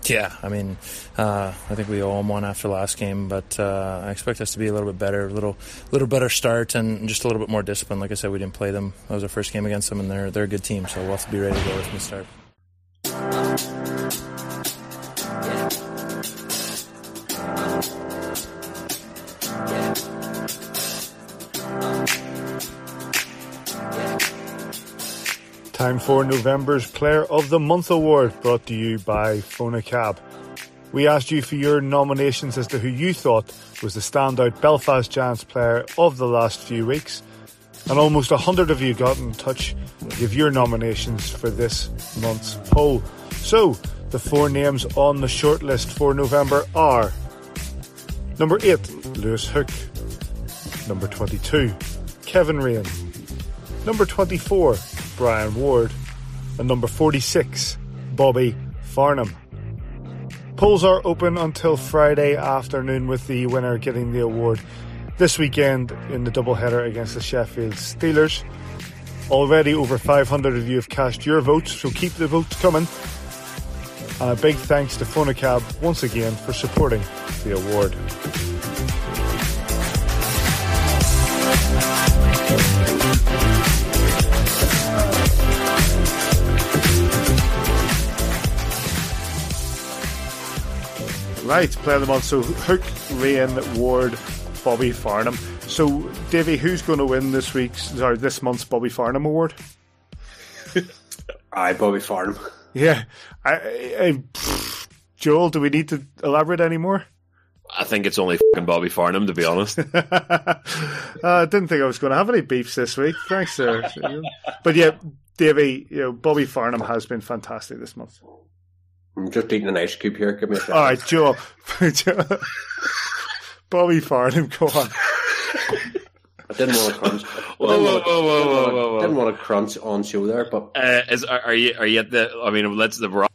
Yeah, I mean, uh, I think we owe them one after last game, but uh, I expect us to be a little bit better, a little, little better start, and just a little bit more discipline. Like I said, we didn't play them. That was our first game against them, and they're they're a good team, so we'll have to be ready to go from the start. Time for November's Player of the Month award brought to you by Fonacab. We asked you for your nominations as to who you thought was the standout Belfast Giants player of the last few weeks. and almost 100 of you got in touch to give your nominations for this month's poll. So, the four names on the shortlist for November are number 8, Lewis Hook, number 22, Kevin Raine, number 24, Brian Ward, and number 46, Bobby Farnham. Polls are open until Friday afternoon with the winner getting the award this weekend in the doubleheader against the Sheffield Steelers. Already over 500 of you have cast your votes, so keep the votes coming. And a big thanks to Fonacab once again for supporting the award. Right, play them on. So Hook, Raine, Ward, Bobby Farnham. So, Davey, who's going to win this week's, sorry, this month's Bobby Farnham Award? *laughs* I Bobby Farnham. Yeah. I, I, pff, Joel, do we need to elaborate any more? I think it's only fucking Bobby Farnham, to be honest. *laughs* uh, I didn't think I was going to have any beefs this week. Thanks, sir. but yeah, Davey, you know, Bobby Farnham has been fantastic this month. I'm just eating an ice cube here. Give me a second. All right, Joel. *laughs* Bobby Farnham, go on. I didn't want to crunch. Whoa, whoa, whoa, whoa, whoa, whoa, whoa. Didn't want to crunch on show there, but Uh, is are, are you are you at the? I mean, let's the.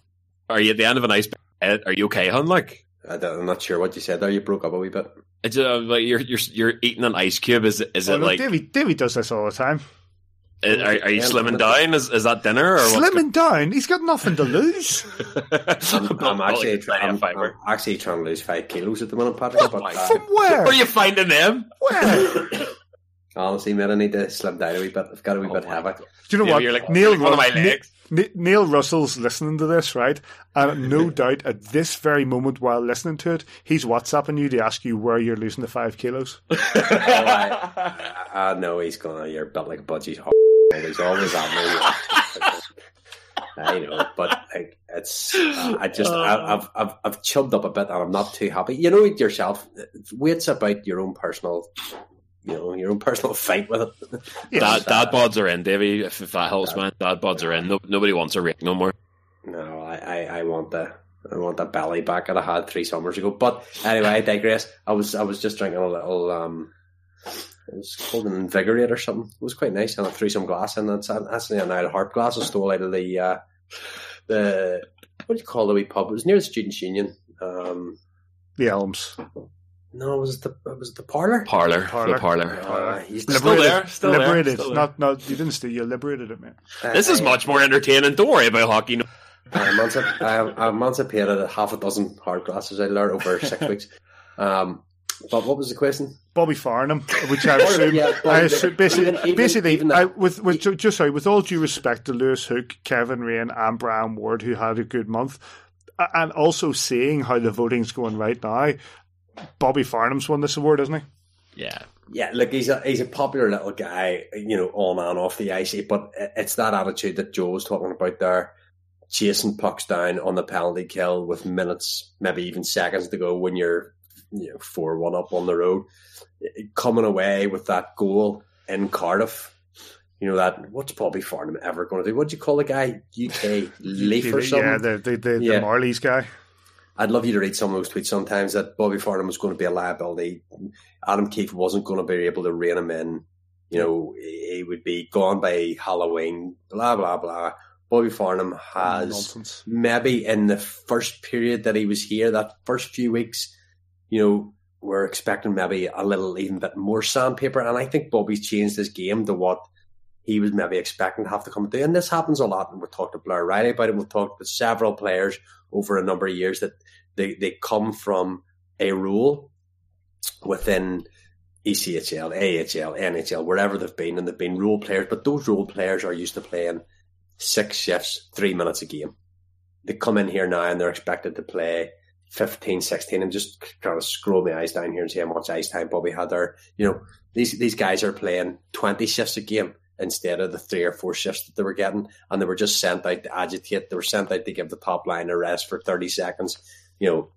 Are you at the end of an ice? bed? Are you okay, hun? Like, I am not sure what you said there. You broke up a wee bit. it's uh, like you're you're you're eating an ice cube. Is is Oh, it no, like? Davey, Davey does this all the time. Are, are you slimming down? Is is that dinner or what's Slimming down. He's got nothing to lose. *laughs* I'm, I'm actually, Plenty I'm. I'm actually trying to lose five kilos at the moment, Patrick. But my uh, From where? Where are you finding them? Where? *coughs* honestly, man, I need to slim down a wee bit. I've got a wee bit heavy. Do you know Yeah, what? you're like, Neil, like one of my Ru- Ne- legs. Ne- Neil Russell's listening to this, right? And *laughs* no doubt at this very moment while listening to it, he's WhatsApping you to ask you where you're losing the five kilos. *laughs* Oh, I, I know he's gonna. You're built like a budgie. He's always at me. I know, but like, it's. Uh, I just. I, I've. I've. I've chubbed up a bit, and I'm not too happy. You know yourself. Weight's about your own personal. You know your own personal *laughs* fight with it. Dad, dad bods are in, Davey. If, if that helps, man. Dad bods are in. No, nobody wants a ring no more. No, I, I, I want the I want the belly back that I had three summers ago. But anyway, I digress. I was I was just drinking a little um it was called an invigorate or something. It was quite nice and I threw some glass in that's actually an out of heart glass I stole out of the uh the what do you call the wee pub? It was near the Students' Union. Um The Elms. No, it was the it was the parlour. Parlor, Parlour. the parlor. Uh, he's Still there, still there, liberated. still there. Not, not, you didn't steal, you liberated it, man. This is much more entertaining. Don't worry about hockey. No. I'm emanci- I'm I'm emancipated a half a dozen hard glasses I learned over six *laughs* weeks. Um, but what was the question? Bobby Farnham, which I assume, Yeah, I assume basically, even- even- basically, even I, with, with ju- just sorry, with all due respect to Lewis Hook, Kevin Raine, and Brian Ward, who had a good month, and also seeing how the voting's going right now, Bobby Farnham's won this award, isn't he? Yeah. Yeah, look, he's a he's a popular little guy, you know, on and off the ice. But it's that attitude that Joe was talking about there, chasing pucks down on the penalty kill with minutes, maybe even seconds to go when you're, you know, four one up on the road, coming away with that goal in Cardiff. You know that what's Bobby Farnham ever going to do? What do you call the guy? UK *laughs* Leaf or something? Yeah, the, the, the, Yeah. the Marlies guy. I'd love you to read some of those tweets sometimes that Bobby Farnham was going to be a liability. Adam Keefe wasn't going to be able to rein him in. You know, he would be gone by Halloween, blah, blah, blah. Bobby Farnham has Nonsense. maybe in the first period that he was here, that first few weeks, you know, we're expecting maybe a little even bit more sandpaper. And I think Bobby's changed his game to what he was maybe expecting to have to come through. And this happens a lot. And we've talked to Blair Riley about it. We've talked to several players over a number of years that they, they come from a role within ECHL, AHL, NHL, wherever they've been, and they've been role players, but those role players are used to playing six shifts, three minutes a game. They come in here now and they're expected to play 15, 16, and just kind of scroll my eyes down here and see how much ice time Bobby had there. You know, these, these guys are playing 20 shifts a game instead of the three or four shifts that they were getting, and they were just sent out to agitate. They were sent out to give the top line a rest for 30 seconds. You know,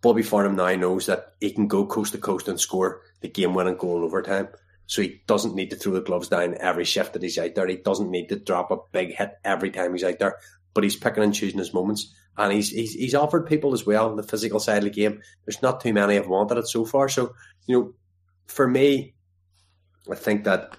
Bobby Farnham now knows that he can go coast to coast and score the game winning goal in overtime. so he doesn't need to throw the gloves down every shift that he's out there. He doesn't need to drop a big hit every time he's out there, but he's picking and choosing his moments. And he's, he's, he's offered people as well the physical side of the game. There's not too many have wanted it so far. So, you know, for me, I think that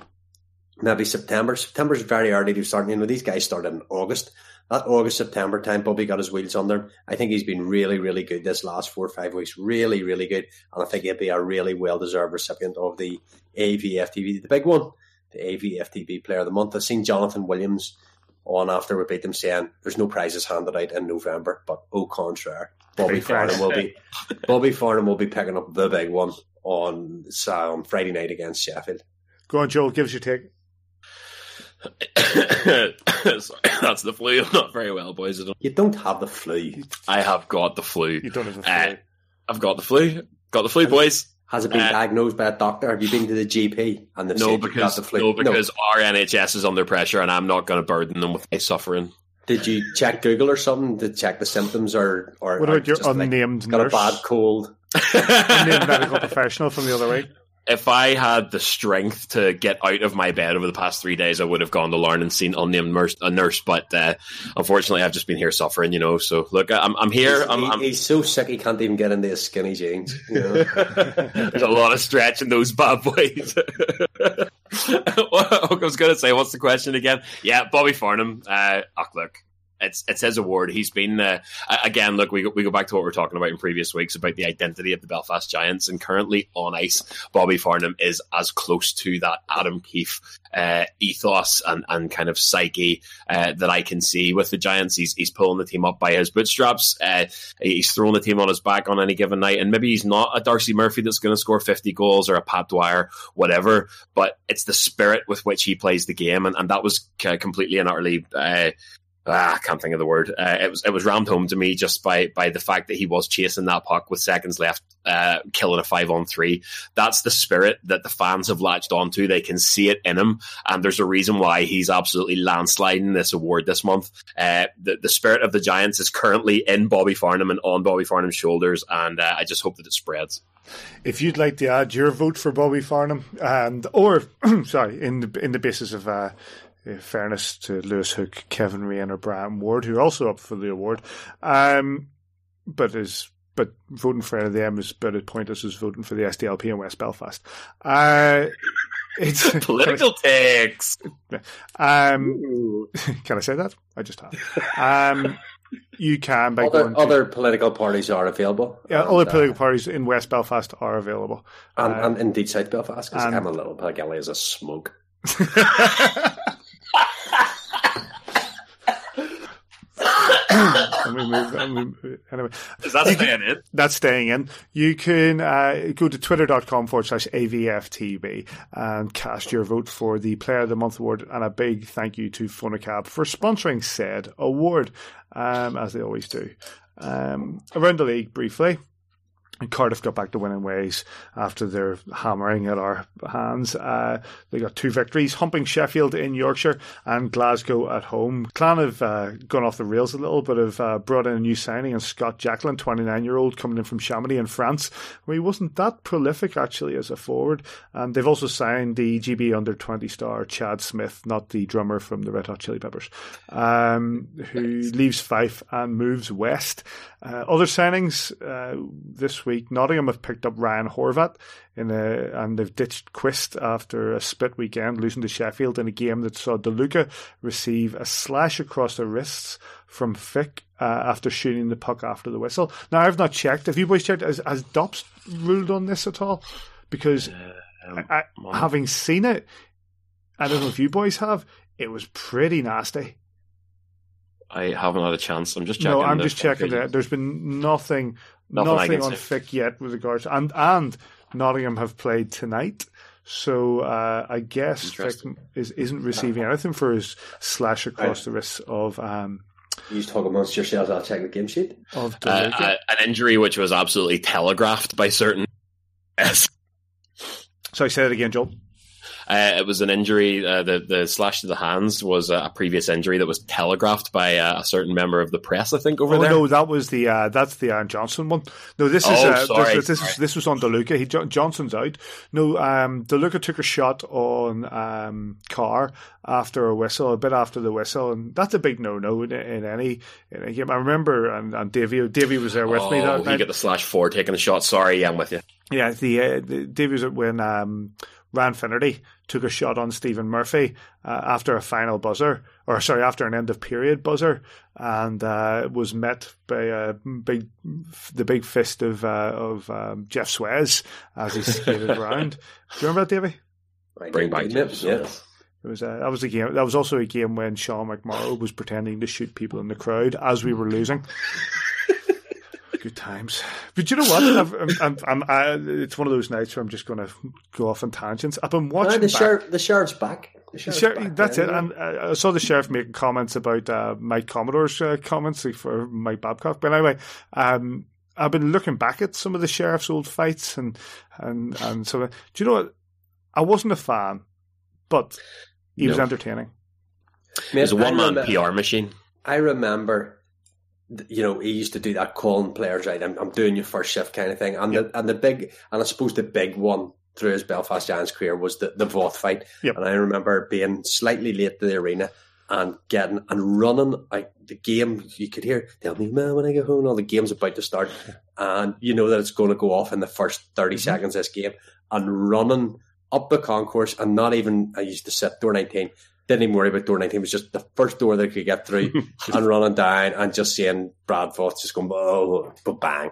maybe September. September's very early to start. You know, these guys started in August. That August, September time, Bobby got his wheels under. I think he's been really, really good this last four or five weeks. Really, really good. And I think he'll be a really well deserved recipient of the AVFTV, the big one, the AVFTV Player of the Month. I've seen Jonathan Williams on after we beat them saying there's no prizes handed out in November, but au contraire, Bobby Farnham will be *laughs* Bobby Farnham will be picking up the big one on um, Friday night against Sheffield. Go on, Joel. Give us your take. *laughs* *laughs* *coughs* That's the flu. I'm *laughs* not very well, boys. I don't, You don't have the flu. I have got the flu. You don't have the flu. Uh, I've got the flu. Got the flu, boys. Has it been Uh, diagnosed by a doctor? Have you been to the GP and they've No, said you've got because the flu? no, because our NHS is under pressure, and I'm not going to burden them with my suffering. Did you check Google or something to check the symptoms or or What or about your just like, unnamed got a bad cold? Unnamed *laughs* medical professional from the other week. If I had the strength to get out of my bed over the past three days, I would have gone to Lauren and seen unnamed nurse, a nurse. But uh, unfortunately, I've just been here suffering, you know. So look, I'm, I'm here. He's, I'm, he- I'm, he's so sick he can't even get into his skinny jeans. You know? *laughs* there's a lot of stretch in those bad boys. *laughs* I was going to say, what's the question again? Yeah, Bobby Farnham. Uh, oh, look, it's it's his award. He's been uh, again. Look, we go, we go back to what we are talking about in previous weeks about the identity of the Belfast Giants, and currently on ice, Bobby Farnham is as close to that Adam Keefe uh, ethos and, and kind of psyche uh, that I can see with the Giants. He's he's pulling the team up by his bootstraps. Uh, he's throwing the team on his back on any given night, and maybe he's not a Darcy Murphy that's going to score fifty goals or a Pat Dwyer, whatever. But it's the spirit with which he plays the game, and, and that was uh, completely and utterly. Ah, I can't think of the word. Uh, it was it was rammed home to me just by by the fact that he was chasing that puck with seconds left, uh, killing a five on three. That's the spirit that the fans have latched onto. They can see it in him, and there's a reason why he's absolutely landsliding this award this month. Uh, the the spirit of the Giants is currently in Bobby Farnham and on Bobby Farnham's shoulders, and uh, I just hope that it spreads. If you'd like to add your vote for Bobby Farnham, and or *clears throat* sorry, in the in the basis of uh, fairness to Lewis Hook, Kevin Raine, or Brian Ward, who are also up for the award, um, but is but voting for any of them is about as pointless as voting for the SDLP in West Belfast. Uh, *laughs* it's Political *laughs* takes. Um, *laughs* can I say that? I just have. Um, you can by other to, other political parties are available. yeah, and, other uh, political parties in West Belfast are available. and, Uh, and indeed South Belfast because and- I'm a little bit guilty as a smoke. *coughs* Let me move- me move- anyway, Is that staying in? that's staying in. You can uh, go to twitter.com forward slash AVFTB and cast your vote for the Player of the Month award. And a big thank you to Fonacab for sponsoring said award, um, as they always do. Um, around the league, briefly. Cardiff got back to winning ways after their hammering at our hands. Uh, they got two victories, humping Sheffield in Yorkshire and Glasgow at home. Clan have uh, gone off the rails a little, but have uh, brought in a new signing, and Scott Jacklin, 29 year old, coming in from Chamonix in France, where he wasn't that prolific actually as a forward. And they've also signed the GB under 20 star Chad Smith, not the drummer from the Red Hot Chili Peppers, um, who leaves Fife and moves west. Uh, other signings uh, this week, Nottingham have picked up Ryan Horvat in a, and they've ditched Quist after a split weekend, losing to Sheffield in a game that saw DeLuca receive a slash across the wrists from Fick uh, after shooting the puck after the whistle. Now, I've not checked. Have you boys checked? Has, has Dops ruled on this at all? Because Um, I, I, having seen it, I don't know if you boys have, it was pretty nasty. I haven't had a chance. I'm just checking. No, I'm just checking that. There's been nothing, Nothing nothing, on see. Fick yet with regards, and and Nottingham have played tonight, so uh, I guess Fick is isn't receiving anything for his slash across the wrists of um You talk amongst yourselves. I'll check the game sheet. of Uh, DeLuca. uh, an injury which was absolutely telegraphed by certain. Yes. I said it again, Joel. Uh, it was an injury. Uh, the the slash to the hands was a previous injury that was telegraphed by uh, a certain member of the press. I think over oh, there. no, that was the uh, that's the Aaron Johnson one. No, this is Oh, uh, sorry, this, this sorry. is this was on DeLuca. He Johnson's out. No, um, DeLuca took a shot on um, Carr after a whistle, a bit after the whistle, and that's a big no no in, in any in a game. I remember, and, and Davey Davey was there with oh, me that he night. got the slash four taking a shot. Sorry, yeah, I'm with you. Yeah, the, uh, the Davey was when um, Ryan Finnerty took a shot on Stephen Murphy uh, after a final buzzer, or sorry, after an end of period buzzer, and uh, was met by a big, the big fist of uh, of um, Jeff Swez as he skated around. Do you remember that, Davey? Bring back Jeff yeah. It was uh, that was a game. That was also a game when Sean McMorrow was pretending to shoot people in the crowd as we were losing. Good times, but you know what? I've, I'm, I'm, I'm, I, it's one of those nights where I'm just going to go off on tangents. I've been watching. the, back- sheriff, the sheriff's back. The the sheriff's sheriff- back that's then, it. And uh, I saw the sheriff making comments about uh, Mike Commodore's uh, comments for Mike Babcock. But anyway, um, I've been looking back at some of the sheriff's old fights and and and so. Do you know what? I wasn't a fan, but he was entertaining. Mate, It was a I one man PR machine. I remember, th- you know, he used to do that calling players right. I'm, I'm doing your first shift kind of thing, and the and the big and I suppose the big one through his Belfast Giants career was the the Voth fight. Yep. And I remember being slightly late to the arena and getting and running out the game. You could hear "Tell me, man, when I get home." All the game's about to start, and you know that it's going to go off in the first 30 mm-hmm. seconds of this game, and running up the concourse and not even. I used to sit door nineteen. Didn't even worry about door 19. It was just the first door they could get through *laughs* and running down and just seeing Brad Voth just going, oh, but bang,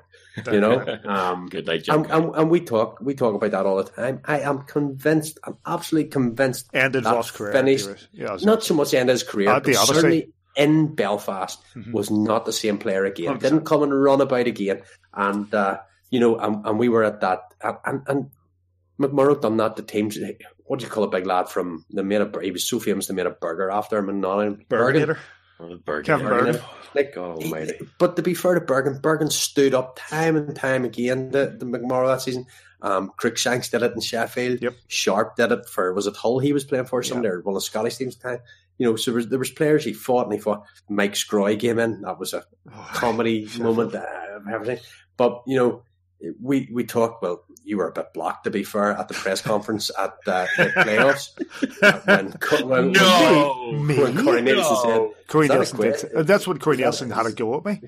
you know? *laughs* Um, Good night, Jim. and, and, and we talk we talk about that all the time. I am convinced, I'm absolutely convinced Ended that Voth' career. finished- Yeah, not so much the end his career, At the but Odyssey. certainly in Belfast Mhm. was not the same player again. 100%. Didn't come and run about again. And, uh, you know, and, and we were at that. And, and, and McMorrow done that to teams. What do you call a big lad from the made a, He was so famous they made a burger after him and Nottingham. Burger. Bergin. Kevin Bergin. Like, God he- but to be fair to Bergin, Bergin stood up time and time again. The, the McMorrow that season. Um, Cruikshanks did it in Sheffield. Yep. Sharp did it for was it Hull he was playing for somebody or one of the Scottish teams at the time. You know, so there was, there was players he fought and he fought. Mike Scroy came in. That was a Oh, comedy *laughs* moment uh, everything. But you know, we we talked. Well, you were a bit blocked to be fair at the press conference at uh, the playoffs when Co- when, No. when, Me? when Corey Neilson said, Corey Is that Neilson did. uh, That's what Corey Is that- Neilson had a go at me.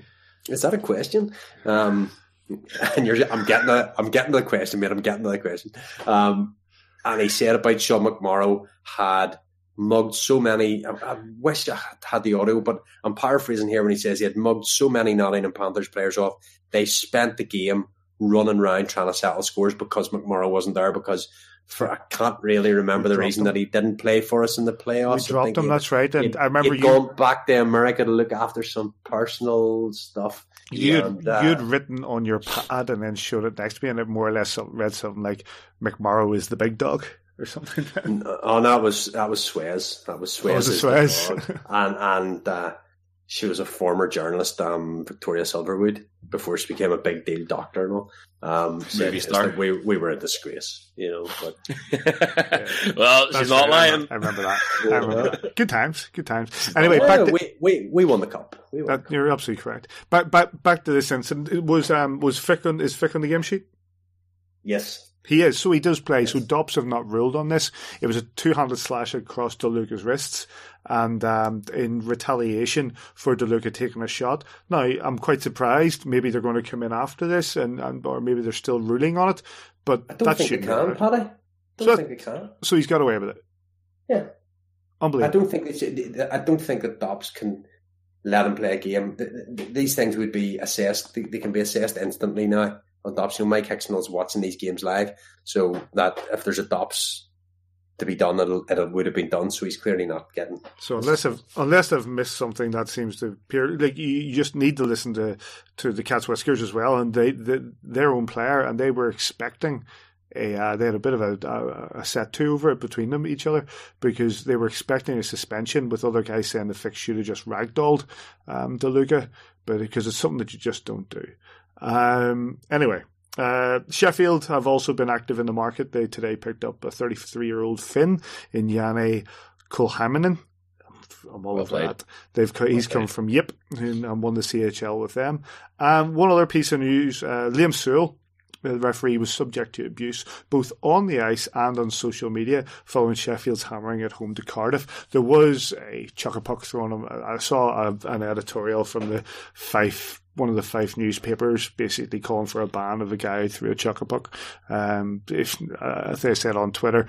"Is that a question?" Um, *laughs* and you're, I'm getting the, I'm getting the question, mate. I'm getting the question. Um, and he said about Sean McMorrow had mugged so many. I, I wish I had had the audio, but I'm paraphrasing here when he says he had mugged so many Nottingham Panthers players off. They spent the game running around trying to settle scores because McMorrow wasn't there. Because for I can't really remember We the reason him. that he didn't play for us in the playoffs. I dropped him. he- That's right. And I remember you. gone back to America to look after some personal stuff. You'd, And, uh, you'd written on your pad and then showed it next to me, and it more or less read something like "McMorrow is the big dog" or something. Oh, no, that was that was Suez. That was Suez. Oh, it is Suez? and and uh, she was a former journalist, um, Victoria Silverwood, before she became a big deal doctor and all. Um, said Movie star. like we we were a disgrace, you know. But *laughs* well, That's she's not right, I lying. remember- I remember that. *laughs* I remember that. Good times. Good times. Anyway, Yeah, back to, we, we we won the cup. We won. that, you're absolutely correct. Back back back to this incident. It was um was Fick on is Fick on the game sheet? yes. He is, so he does play. So Dops have not ruled on this. It was a two-handed slash across DeLuca's wrists, and um, in retaliation for DeLuca taking a shot. Now, I'm quite surprised. Maybe they're going to come in after this, and, and or maybe they're still ruling on it. But I don't think they can, Paddy. Don't So- think they can. So he's got away with it. Yeah. Unbelievable. I don't think I don't think that Dops can let him play a game. Th- th- These things would be assessed. They can be assessed instantly now on Dops. You know, Mike Hickson's watching these games live, so that if there's a Dops to be done, it'll, it would have been done. So he's clearly not getting. So unless I've unless I've missed something that seems to appear like you, just need to listen to to the Cats Whiskers as well, and they, they their own player, and they were expecting a uh, they had a bit of a, a, a set two over it between them each other because they were expecting a suspension with other guys saying the fix should have just ragdolled um, DeLuca, but because it's something that you just don't do. Um, anyway, Uh, Sheffield have also been active in the market. They today picked up a 33 year old Finn in Janne Kulhaminen. I'm all Well over that. They've co- he's come from Yip and won the CHL with them. Um, one other piece of news: uh, Liam Sewell, the referee, was subject to abuse both on the ice and on social media following Sheffield's hammering at home to Cardiff. There was a chucker puck thrown. I saw a, an editorial from the Fife. One of the Fife newspapers basically calling for a ban of a guy who threw a chucker puck. Um, if, uh, they said on Twitter,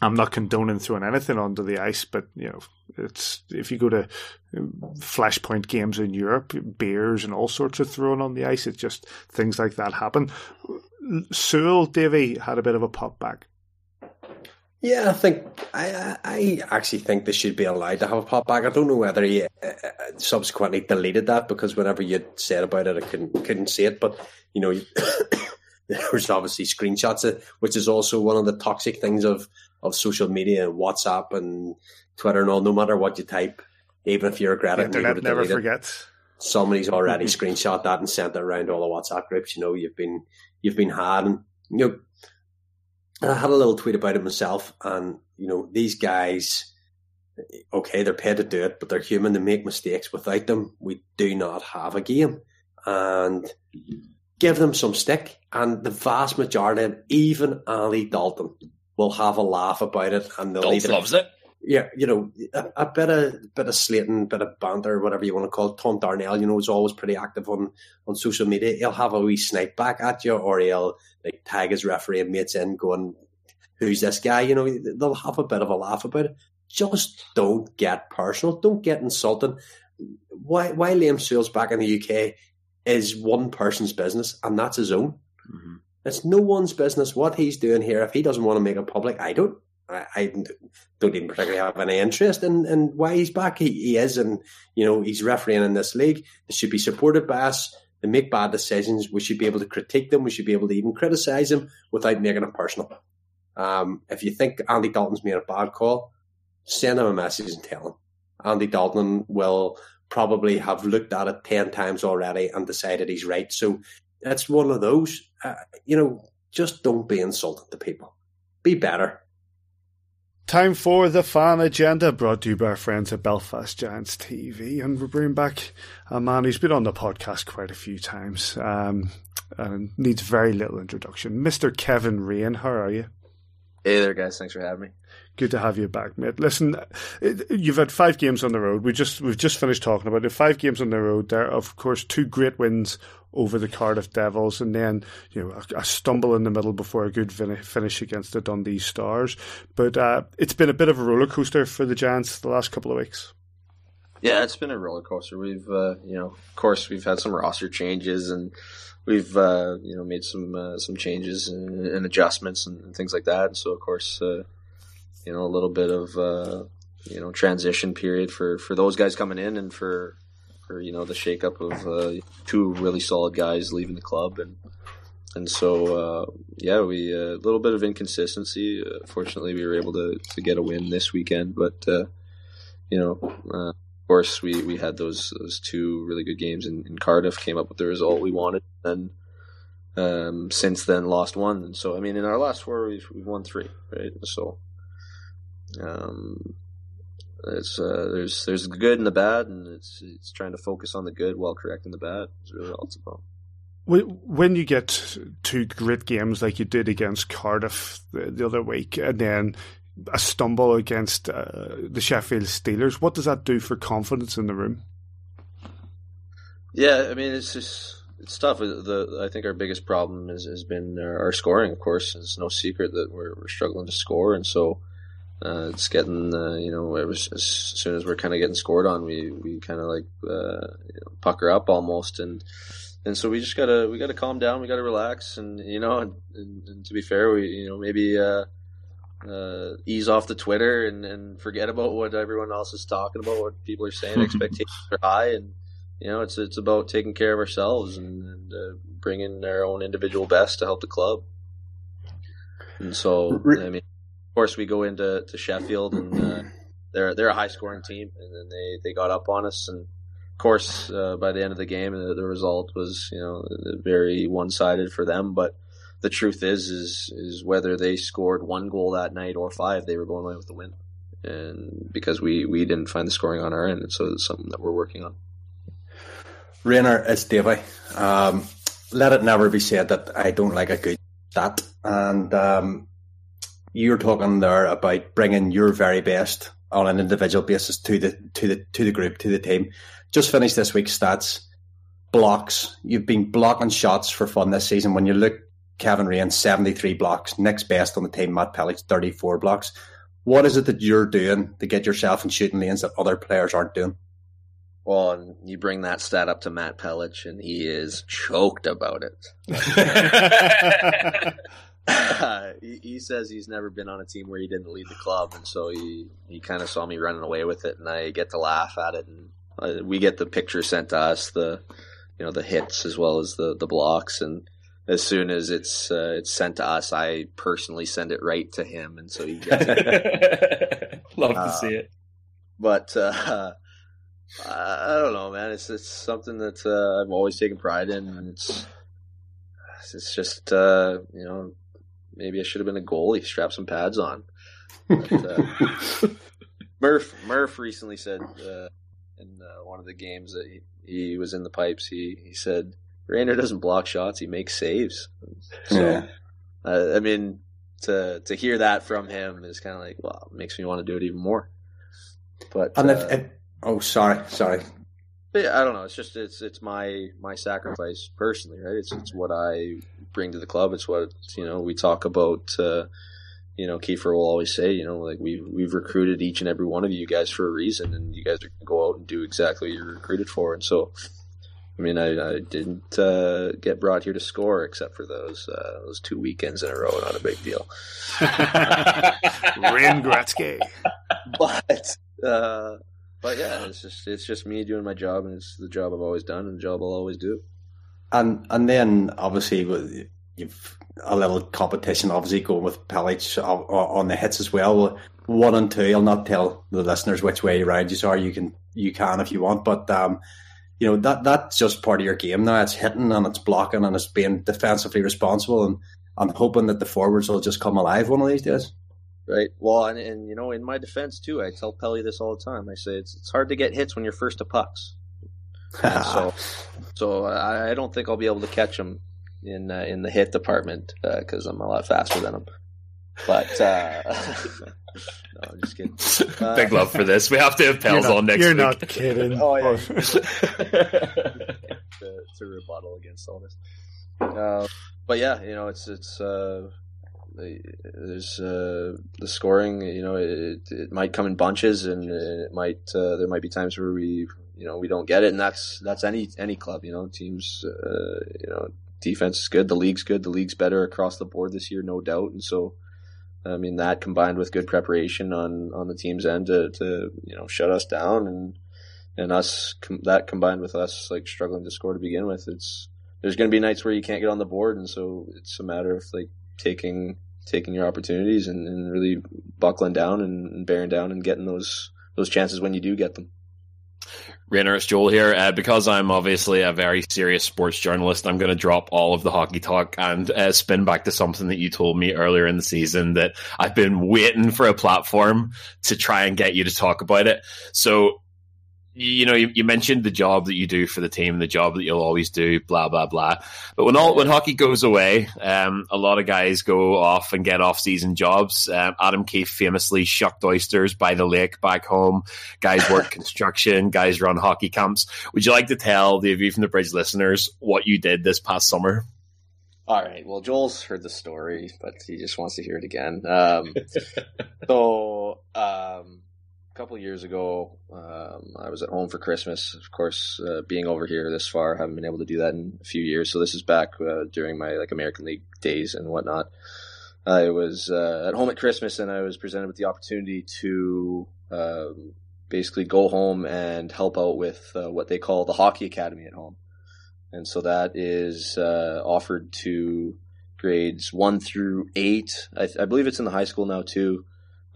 I'm not condoning throwing anything onto the ice, but you know, it's if you go to flashpoint games in Europe, beers and all sorts of throwing on the ice, it's just things like that happen. Sewell Davy had a bit of a pop back. Yeah, I think I, I actually think they should be allowed to have a pop back. I don't know whether he uh, uh, subsequently deleted that because whenever you said about it, I couldn't couldn't see it. But you know, *coughs* there was obviously screenshots, of, which is also one of the toxic things of of social media and WhatsApp and Twitter and all. No matter what you type, even if you regret The it, and you internet go never delete forgets. somebody's already mm-hmm. screenshot that and sent it around all the WhatsApp groups. You know, you've been you've been had, and you know, I had a little tweet about it myself, and you know, these guys, okay, they're paid to do it, but they're human. They make mistakes. Without them, we do not have a game, and give them some stick. And the vast majority, of even Ali Dalton, will have a laugh about it, and they'll leave Dolph it loves it. Yeah, you know, a, a bit of bit of slating, bit of banter, whatever you want to call it. Tom Darnell, you know, is always pretty active on on social media. He'll have a wee snipe back at you, or he'll like tag his referee and mates in, going, "Who's this guy?" You know, they'll have a bit of a laugh about it. Just don't get personal. Don't get insulting. Why? Why Liam Sewell's back in the UK is one person's business, and that's his own. Mm-hmm. It's no one's business what he's doing here. If he doesn't want to make it public, I don't. I, I don't even particularly have any interest in, in why he's back. He, he is, and you know he's refereeing in this league. It should be supported by us. They make bad decisions. We should be able to critique them. We should be able to even criticise them without making it personal. Um, if you think Andy Dalton's made a bad call, send him a message and tell him. Andy Dalton will probably have looked at it ten times already and decided he's right. So it's one of those. Uh, you know, just don't be insulting to people. Be better. Time for the fan agenda, brought to you by our friends at Belfast Giants TV, and we're bringing back a man who's been on the podcast quite a few times um, and needs very little introduction, Mr. Kevin Raine. How are you? Hey there, guys. Thanks for having me. Good to have you back, mate. Listen, you've had five games on the road. We just we've just finished talking about it. Five games on the road. There, of course, two great wins over the Cardiff Devils, and then you know a, a stumble in the middle before a good fin- finish against the Dundee Stars. But uh, it's been a bit of a roller coaster for the Giants the last couple of weeks. Yeah, it's been a roller coaster. We've, uh, you know, of course, we've had some roster changes, and we've, uh, you know, made some uh, some changes and, and adjustments and, and things like that. So, of course, uh, you know, a little bit of, uh, you know, transition period for for those guys coming in, and for for you know the shakeup of uh, two really solid guys leaving the club, and and so uh, yeah, we a little bit of inconsistency. Uh, fortunately, we were able to to get a win this weekend, but. Uh, you know, uh, of course, we, we had those those two really good games in, in Cardiff, came up with the result we wanted, and um, since then lost one. And so, I mean, in our last four, we've, we've won three, right? So, um, it's uh, there's there's the good and the bad, and it's it's trying to focus on the good while correcting the bad. Is really all it's about. Wh- When you get two great games like you did against Cardiff the, the other week, and then a stumble against uh, the Sheffield Steelers, what does that do for confidence in the room? Yeah, I mean, it's just it's tough. The I think our biggest problem is, has been our, our scoring. Of course, it's no secret that we're, we're struggling to score, and so uh, it's getting uh, you know was, as soon as we're kind of getting scored on, we we kind of like uh, you know, pucker up almost, and and so we just gotta we gotta calm down, we gotta relax, and you know, and, and, and to be fair, we you know maybe. Uh, uh, ease off the Twitter and, and forget about what everyone else is talking about, what people are saying. *laughs* Expectations are high, and you know it's it's about taking care of ourselves and, and uh, bringing our own individual best to help the club. And so, I mean, course, we go into to Sheffield, and uh, they're they're a high scoring team, and then they, they got up on us, and of course, uh, by the end of the game, the, the result was you know very one sided for them. But the truth is, is is whether they scored one goal that night or five, they were going away with the win. And because we we didn't find the scoring on our end, so it's something that we're working on. Rainer, it's Davey. Um, let it never be said that I don't like a good stat. And um, you're talking there about bringing your very best on an individual basis to the to the to the group to the team. Just finished this week's stats. Blocks. You've been blocking shots for fun this season. When you look, Kevin Raine 73 blocks. Next best on the team, Matt Pelech, 34 blocks. What is it that you're doing to get yourself in shooting lanes that other players aren't doing? Well, and you bring that stat up to Matt Pelech, and he is choked about it. *laughs* *laughs* uh, *laughs* he, he, says he's never been on a team where he didn't lead the club, and so he, he kind of saw me running away with it, and I get to laugh at it, and uh, we get the picture sent to us, the you know the hits as well as the the blocks, and as soon as it's uh, it's sent to us, I personally send it right to him, and so he gets it. *laughs* Love to see it. But uh, I don't know, man. It's it's something that uh, I've always taken pride in, and it's it's just uh, you know maybe I should have been a goalie, strap some pads on. But, uh, *laughs* Murph Murph recently said uh, in uh, one of the games that he, he, was in the pipes, he he said Rainer doesn't block shots, he makes saves. So yeah. Uh, I mean to to hear that from him is kind of like well, it makes me want to do it even more. But and if, if Oh, sorry, sorry. Yeah, I don't know. It's just it's it's my my sacrifice personally, right? It's it's what I bring to the club. It's what you know we talk about. Uh, you know, Kiefer will always say, you know, like we we've recruited each and every one of you guys for a reason, and you guys are going to go out and do exactly what you're recruited for. And so, I mean, I, I didn't uh, get brought here to score, except for those uh, those two weekends in a row. Not a big deal. *laughs* Rin Gretzky, *laughs* but. Uh, but yeah, it's just it's just me doing my job, and it's the job I've always done, and the job I'll always do. And and then obviously you've a little competition, obviously going with Pelech on the hits as well. One and two, I'll not tell the listeners which way around you are. You can you can if you want, but um, you know that that's just part of your game now. It's hitting and it's blocking and it's being defensively responsible, and I'm hoping that the forwards will just come alive one of these days right? Well, and, and you know, in my defense too, I tell Pelly this all the time. I say it's it's hard to get hits when you're first to pucks. so, *laughs* so I, I, don't think I'll be able to catch him in uh, in the hit department because uh, I'm a lot faster than him. But uh, *laughs* no, I'm just kidding. Uh, Big love for this. We have to have *laughs* Pels on next. Year. You're week. not kidding. oh yeah. to, to rebuttal against all this. Uh, but yeah, you know, it's it's uh, there's uh, the scoring. You know, it, it might come in bunches, and it might uh, there might be times where we you know we don't get it, and that's that's any any club. You know, teams. Uh, you know, defense is good. The league's good. The league's better across the board this year, no doubt. And so, I mean, that combined with good preparation on on the team's end to to you know shut us down, and and us com- that combined with us like struggling to score to begin with, it's there's going to be nights where you can't get on the board, and so it's a matter of like taking taking your opportunities and, and really buckling down and, bearing down and getting those those chances when you do get them. Rainer, it's Joel here. Uh, because I'm obviously a very serious sports journalist, I'm going to drop all of the hockey talk and uh, spin back to something that you told me earlier in the season that I've been waiting for a platform to try and get you to talk about it. So you know, you, you, mentioned the job that you do for the team, the job that you'll always do, blah blah blah. But when all when hockey goes away, um, a lot of guys go off and get off season jobs. Um, Adam Keefe famously shucked oysters by the lake back home. Guys work *laughs* construction. Guys run hockey camps. Would you like to tell the View from the Bridge listeners what you did this past summer? All right. Well, Joel's heard the story, but he just wants to hear it again. Um, *laughs* so. Um, couple years ago, um, I was at home for Christmas. Of course, uh, being over here this far, haven't been able to do that in a few years. So this is back uh, during my like American League days and whatnot. I was uh, at home at Christmas, and I was presented with the opportunity to um, basically go home and help out with uh, what they call the hockey academy at home. And so that is uh, offered to grades one through eight. I, I believe it's in the high school now too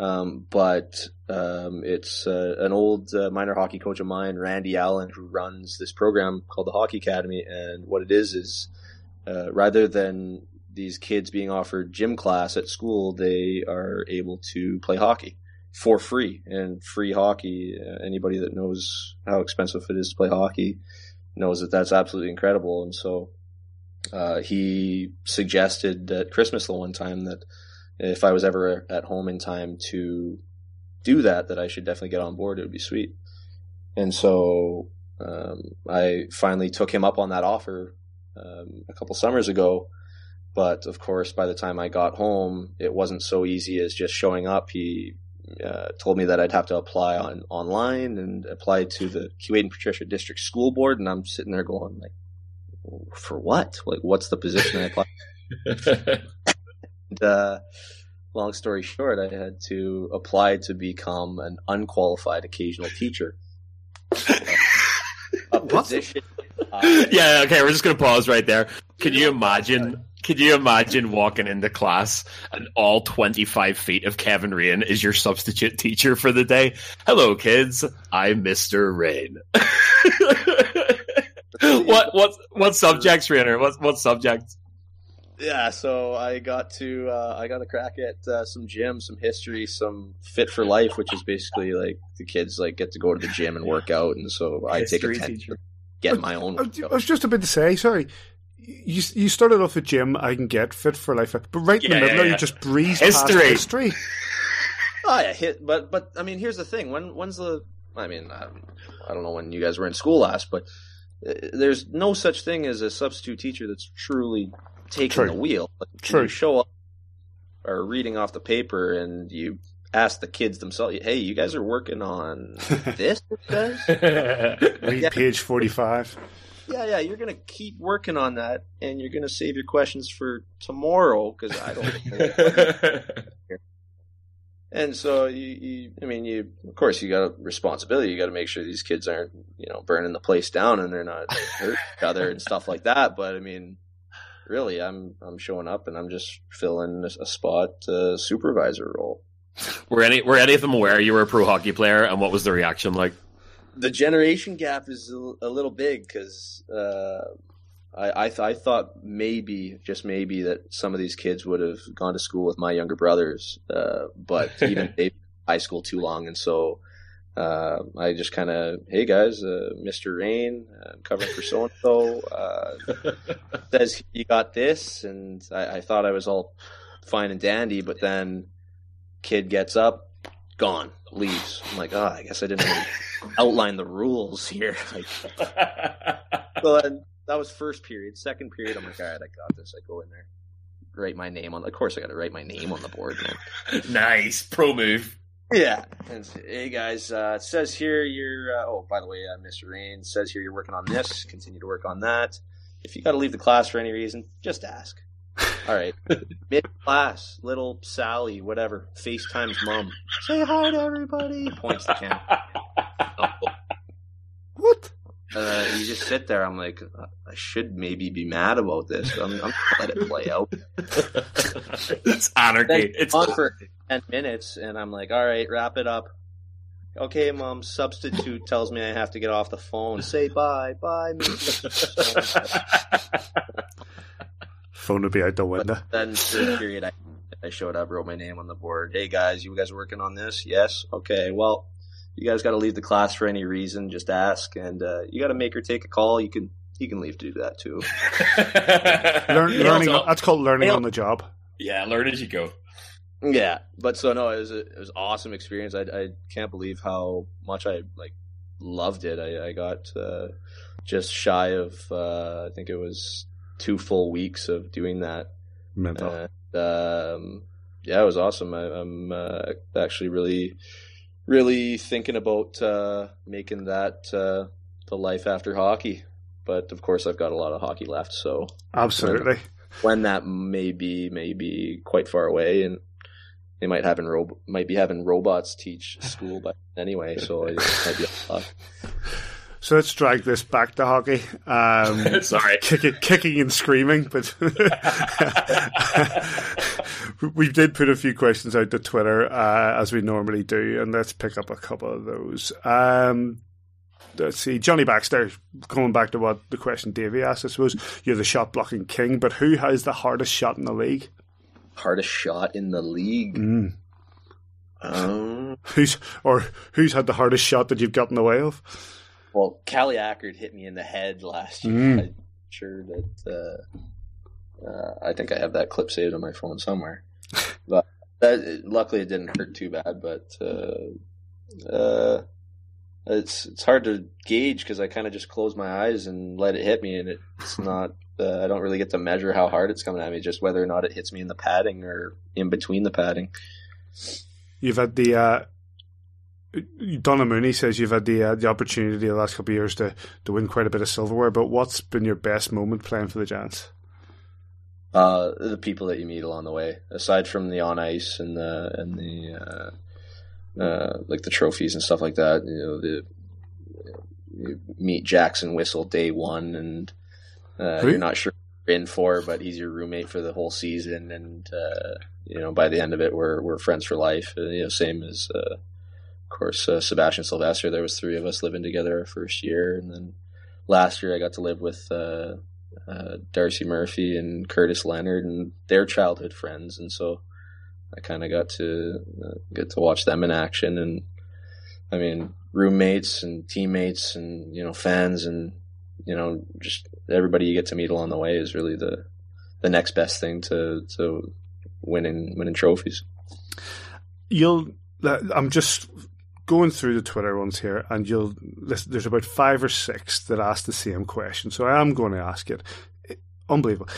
Um, but um, it's uh, an old uh, minor hockey coach of mine, Randy Allen, who runs this program called the Hockey Academy. And what it is is uh, rather than these kids being offered gym class at school, they are able to play hockey for free. And free hockey, uh, anybody that knows how expensive it is to play hockey knows that that's absolutely incredible. And so uh, he suggested at Christmas the one time that if I was ever at home in time to do that, that I should definitely get on board. It would be sweet. And so um, I finally took him up on that offer um, a couple summers ago. But of course, by the time I got home, it wasn't so easy as just showing up. He uh, told me that I'd have to apply on online and apply to the Keewatin and Patricia District School Board, and I'm sitting there going like, for what? Like, what's the position I apply? *laughs* *laughs* and, uh, long story short, I had to apply to become an unqualified occasional teacher. *laughs* a position. Uh, yeah, okay, we're just gonna pause right there. Can you imagine? Can you imagine walking into class and all 25 feet of Kevin Raine is your substitute teacher for the day? Hello, kids. I'm Mr. Raine. *laughs* what what what subjects, Rainer? What what subjects? Yeah, so I got to uh, I got a crack at uh, some gym, some history, some fit for life, which is basically like the kids like get to go to the gym and work out, and so I take a teacher. get my own. I, I was just about to say, sorry. You you started off with gym. I can get fit for life, but right in Yeah, the middle, yeah, yeah. you just breeze History. past history. Oh yeah, hit, but but I mean, here's the thing. When when's the? I mean, I, I don't know when you guys were in school last, but uh, there's no such thing as a substitute teacher that's truly taking True. the wheel. Like, True. You show up or reading off the paper, and you ask the kids themselves, "Hey, you guys are working on *laughs* this, it? *laughs* Read Yeah. page forty-five. Yeah, yeah, you're gonna keep working on that, and you're gonna save your questions for tomorrow because I don't. *laughs* And so you, you, I mean, you, of course, you got a responsibility. You got to make sure these kids aren't, you know, burning the place down and they're not hurt each other and stuff like that. But I mean, really, I'm, I'm showing up and I'm just filling a, spot, uh, supervisor role. were any were any of them aware you were a pro hockey player, and what was the reaction like? The generation gap is a, a little big because, uh, I, I, th- I thought maybe, just maybe, that some of these kids would have gone to school with my younger brothers, uh, but *laughs* even they high school too long, and so uh, I just kind of, hey guys, uh, Mr. Raine, I'm covering for so and so, says you got this, and I, I thought I was all fine and dandy, but then kid gets up, gone, leaves. I'm like, oh, I guess I didn't really *laughs* outline the rules here. *laughs* Like, *laughs* so that was first period. Second period, I'm like, all right, I got this. I go in there, write my name on. Of course, I got to write my name on the board, man. nice pro move. Yeah. And hey guys, uh, it says here you're. Uh, oh, by the way, uh, Mr. Raine says here you're working on this. Continue to work on that. If you got to leave the class for any reason, just ask. *laughs* All right. Mid class, little Sally, whatever. FaceTime's mom. Say hi to everybody. Points the camera. *laughs* What? Uh, you just sit there. I'm like, uh, I should maybe be mad about this. But I'm, I'm gonna let it play out. *laughs* it's anarchy. It's on for ten minutes, and I'm like, all right, wrap it up. Okay, mom. Substitute tells me I have to get off the phone. *laughs* Say bye, bye. *laughs* Phone would be out the window. then third period, I, I showed up, wrote my name on the board. Hey guys, you guys working on this? Yes. Okay. Well, you guys got to leave the class for any reason. Just ask, and uh, you got to make her take a call. You can you can leave to do that too. *laughs* Learn, Yeah, learning. also- that's called learning on the job. yeah, learn as you go. Yeah, but so no, it was a, it was awesome experience. I, I can't believe how much I like loved it. I, I got uh, just shy of uh, I think it was two full weeks of doing that. Mental. And, um, yeah, it was awesome. I, I'm uh, actually really, really thinking about uh, making that uh, the life after hockey. But of course, I've got a lot of hockey left, so Absolutely. when that may be may be quite far away, and they might having ro- might be having robots teach school, but anyway, so it might be a lot. *laughs* So let's drag this back to hockey. Um, *laughs* Sorry. kicking, kicking and screaming, but *laughs* we did put a few questions out to Twitter uh, as we normally do, and let's pick up a couple of those. Um, let's see, Johnny Baxter. Going back to what the question Davy asked, I suppose you're the shot blocking king, but who has the hardest shot in the league? Hardest shot in the league. Mm. Um, who's or who's had the hardest shot that you've gotten away of? Well, Callie Ackard hit me in the head last year. Mm. I'm sure that uh, uh, I think I have that clip saved on my phone somewhere. *laughs* but that, luckily, it didn't hurt too bad. But uh, uh it's it's hard to gauge because I kind of just close my eyes and let it hit me, and it's not. Uh, I don't really get to measure how hard it's coming at me, just whether or not it hits me in the padding or in between the padding. You've had the uh, Donna Mooney says you've had the uh, the opportunity the last couple of years to, to win quite a bit of silverware, but what's been your best moment playing for the Giants? Uh, the people that you meet along the way, aside from the on ice and the and the uh, uh, like the trophies and stuff like that. You know, the you meet Jackson Whistle day one, and uh, you're not sure you're in for, but he's your roommate for the whole season, and uh, you know by the end of it, we're we're friends for life. you know, same as uh, course uh, Sebastian Sylvester. There was three of us living together our first year, and then last year I got to live with. Uh, Darcy Murphy and Curtis Leonard, and their childhood friends, and so I kind of got to uh, get to watch them in action, and I mean roommates and teammates and you know fans and you know just everybody you get to meet along the way is really the the next best thing to to winning winning trophies. You'll. I'm just going through the Twitter ones here, and you'll. Listen there's about five or six that ask the same question, so I am going to ask it. Unbelievable.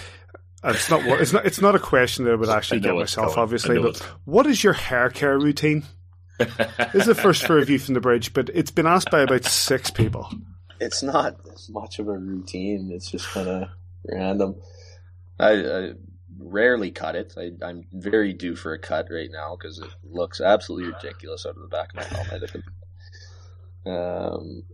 It's not. It's not. It's not a question that I would *laughs* actually get myself, obviously. But what is your hair care routine? *laughs* this is the first for review from the bridge, but it's been asked by about six people. It's not much of a routine. It's just kind of random. I, I, rarely cut it. I, am very due for a cut right now because it looks absolutely ridiculous out of the back of my helmet. Um,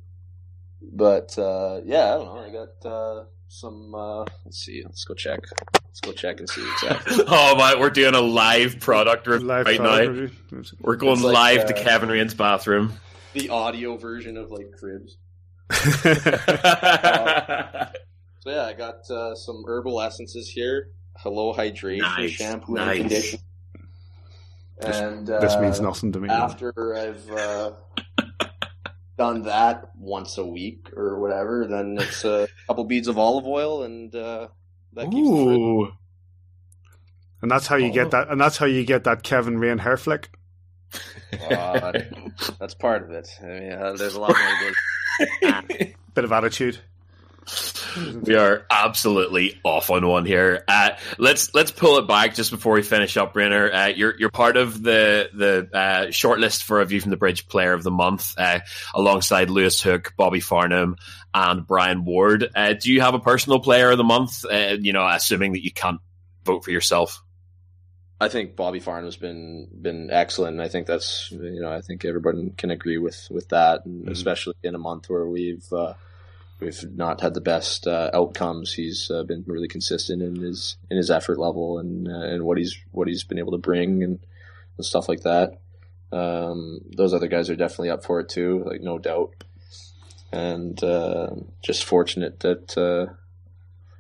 but uh, yeah, I don't know. I got uh, some. Uh, let's see. Let's go check. Let's go check and see exactly. *laughs* oh my! We're doing a live product review live right product now. Review. We're going like, live uh, to Kevin Raine's bathroom. The audio version of like cribs. *laughs* So yeah, I got uh, some herbal essences here. Hello hydration Nice, shampoo nice. and conditioner. And uh, this means nothing to me. after I've uh, *laughs* done that once a week or whatever, then it's a couple beads of olive oil, and uh, that keeps the fridge. And that's how you Oh. get that. And that's how you get that Kevin Raine hair flick. Uh, that's part of it. I mean, uh, there's a lot more. to it. *laughs* Bit of attitude. We are absolutely off on one here. Uh, let's let's pull it back just before we finish up, Rainer. Uh, you're you're part of the the uh, shortlist for a View from the Bridge Player of the Month, uh, alongside Lewis Hook, Bobby Farnham, and Brian Ward. Uh, do you have a personal Player of the Month? Uh, you know, assuming that you can't vote for yourself. I think Bobby Farnham's been been excellent. And I think that's you know I think everyone can agree with with that, and especially in a month where we've uh, we've not had the best uh, outcomes. He's uh, been really consistent in his in his effort level and uh, and what he's what he's been able to bring and, and stuff like that. Um, those other guys are definitely up for it too, like no doubt. And uh, just fortunate that uh,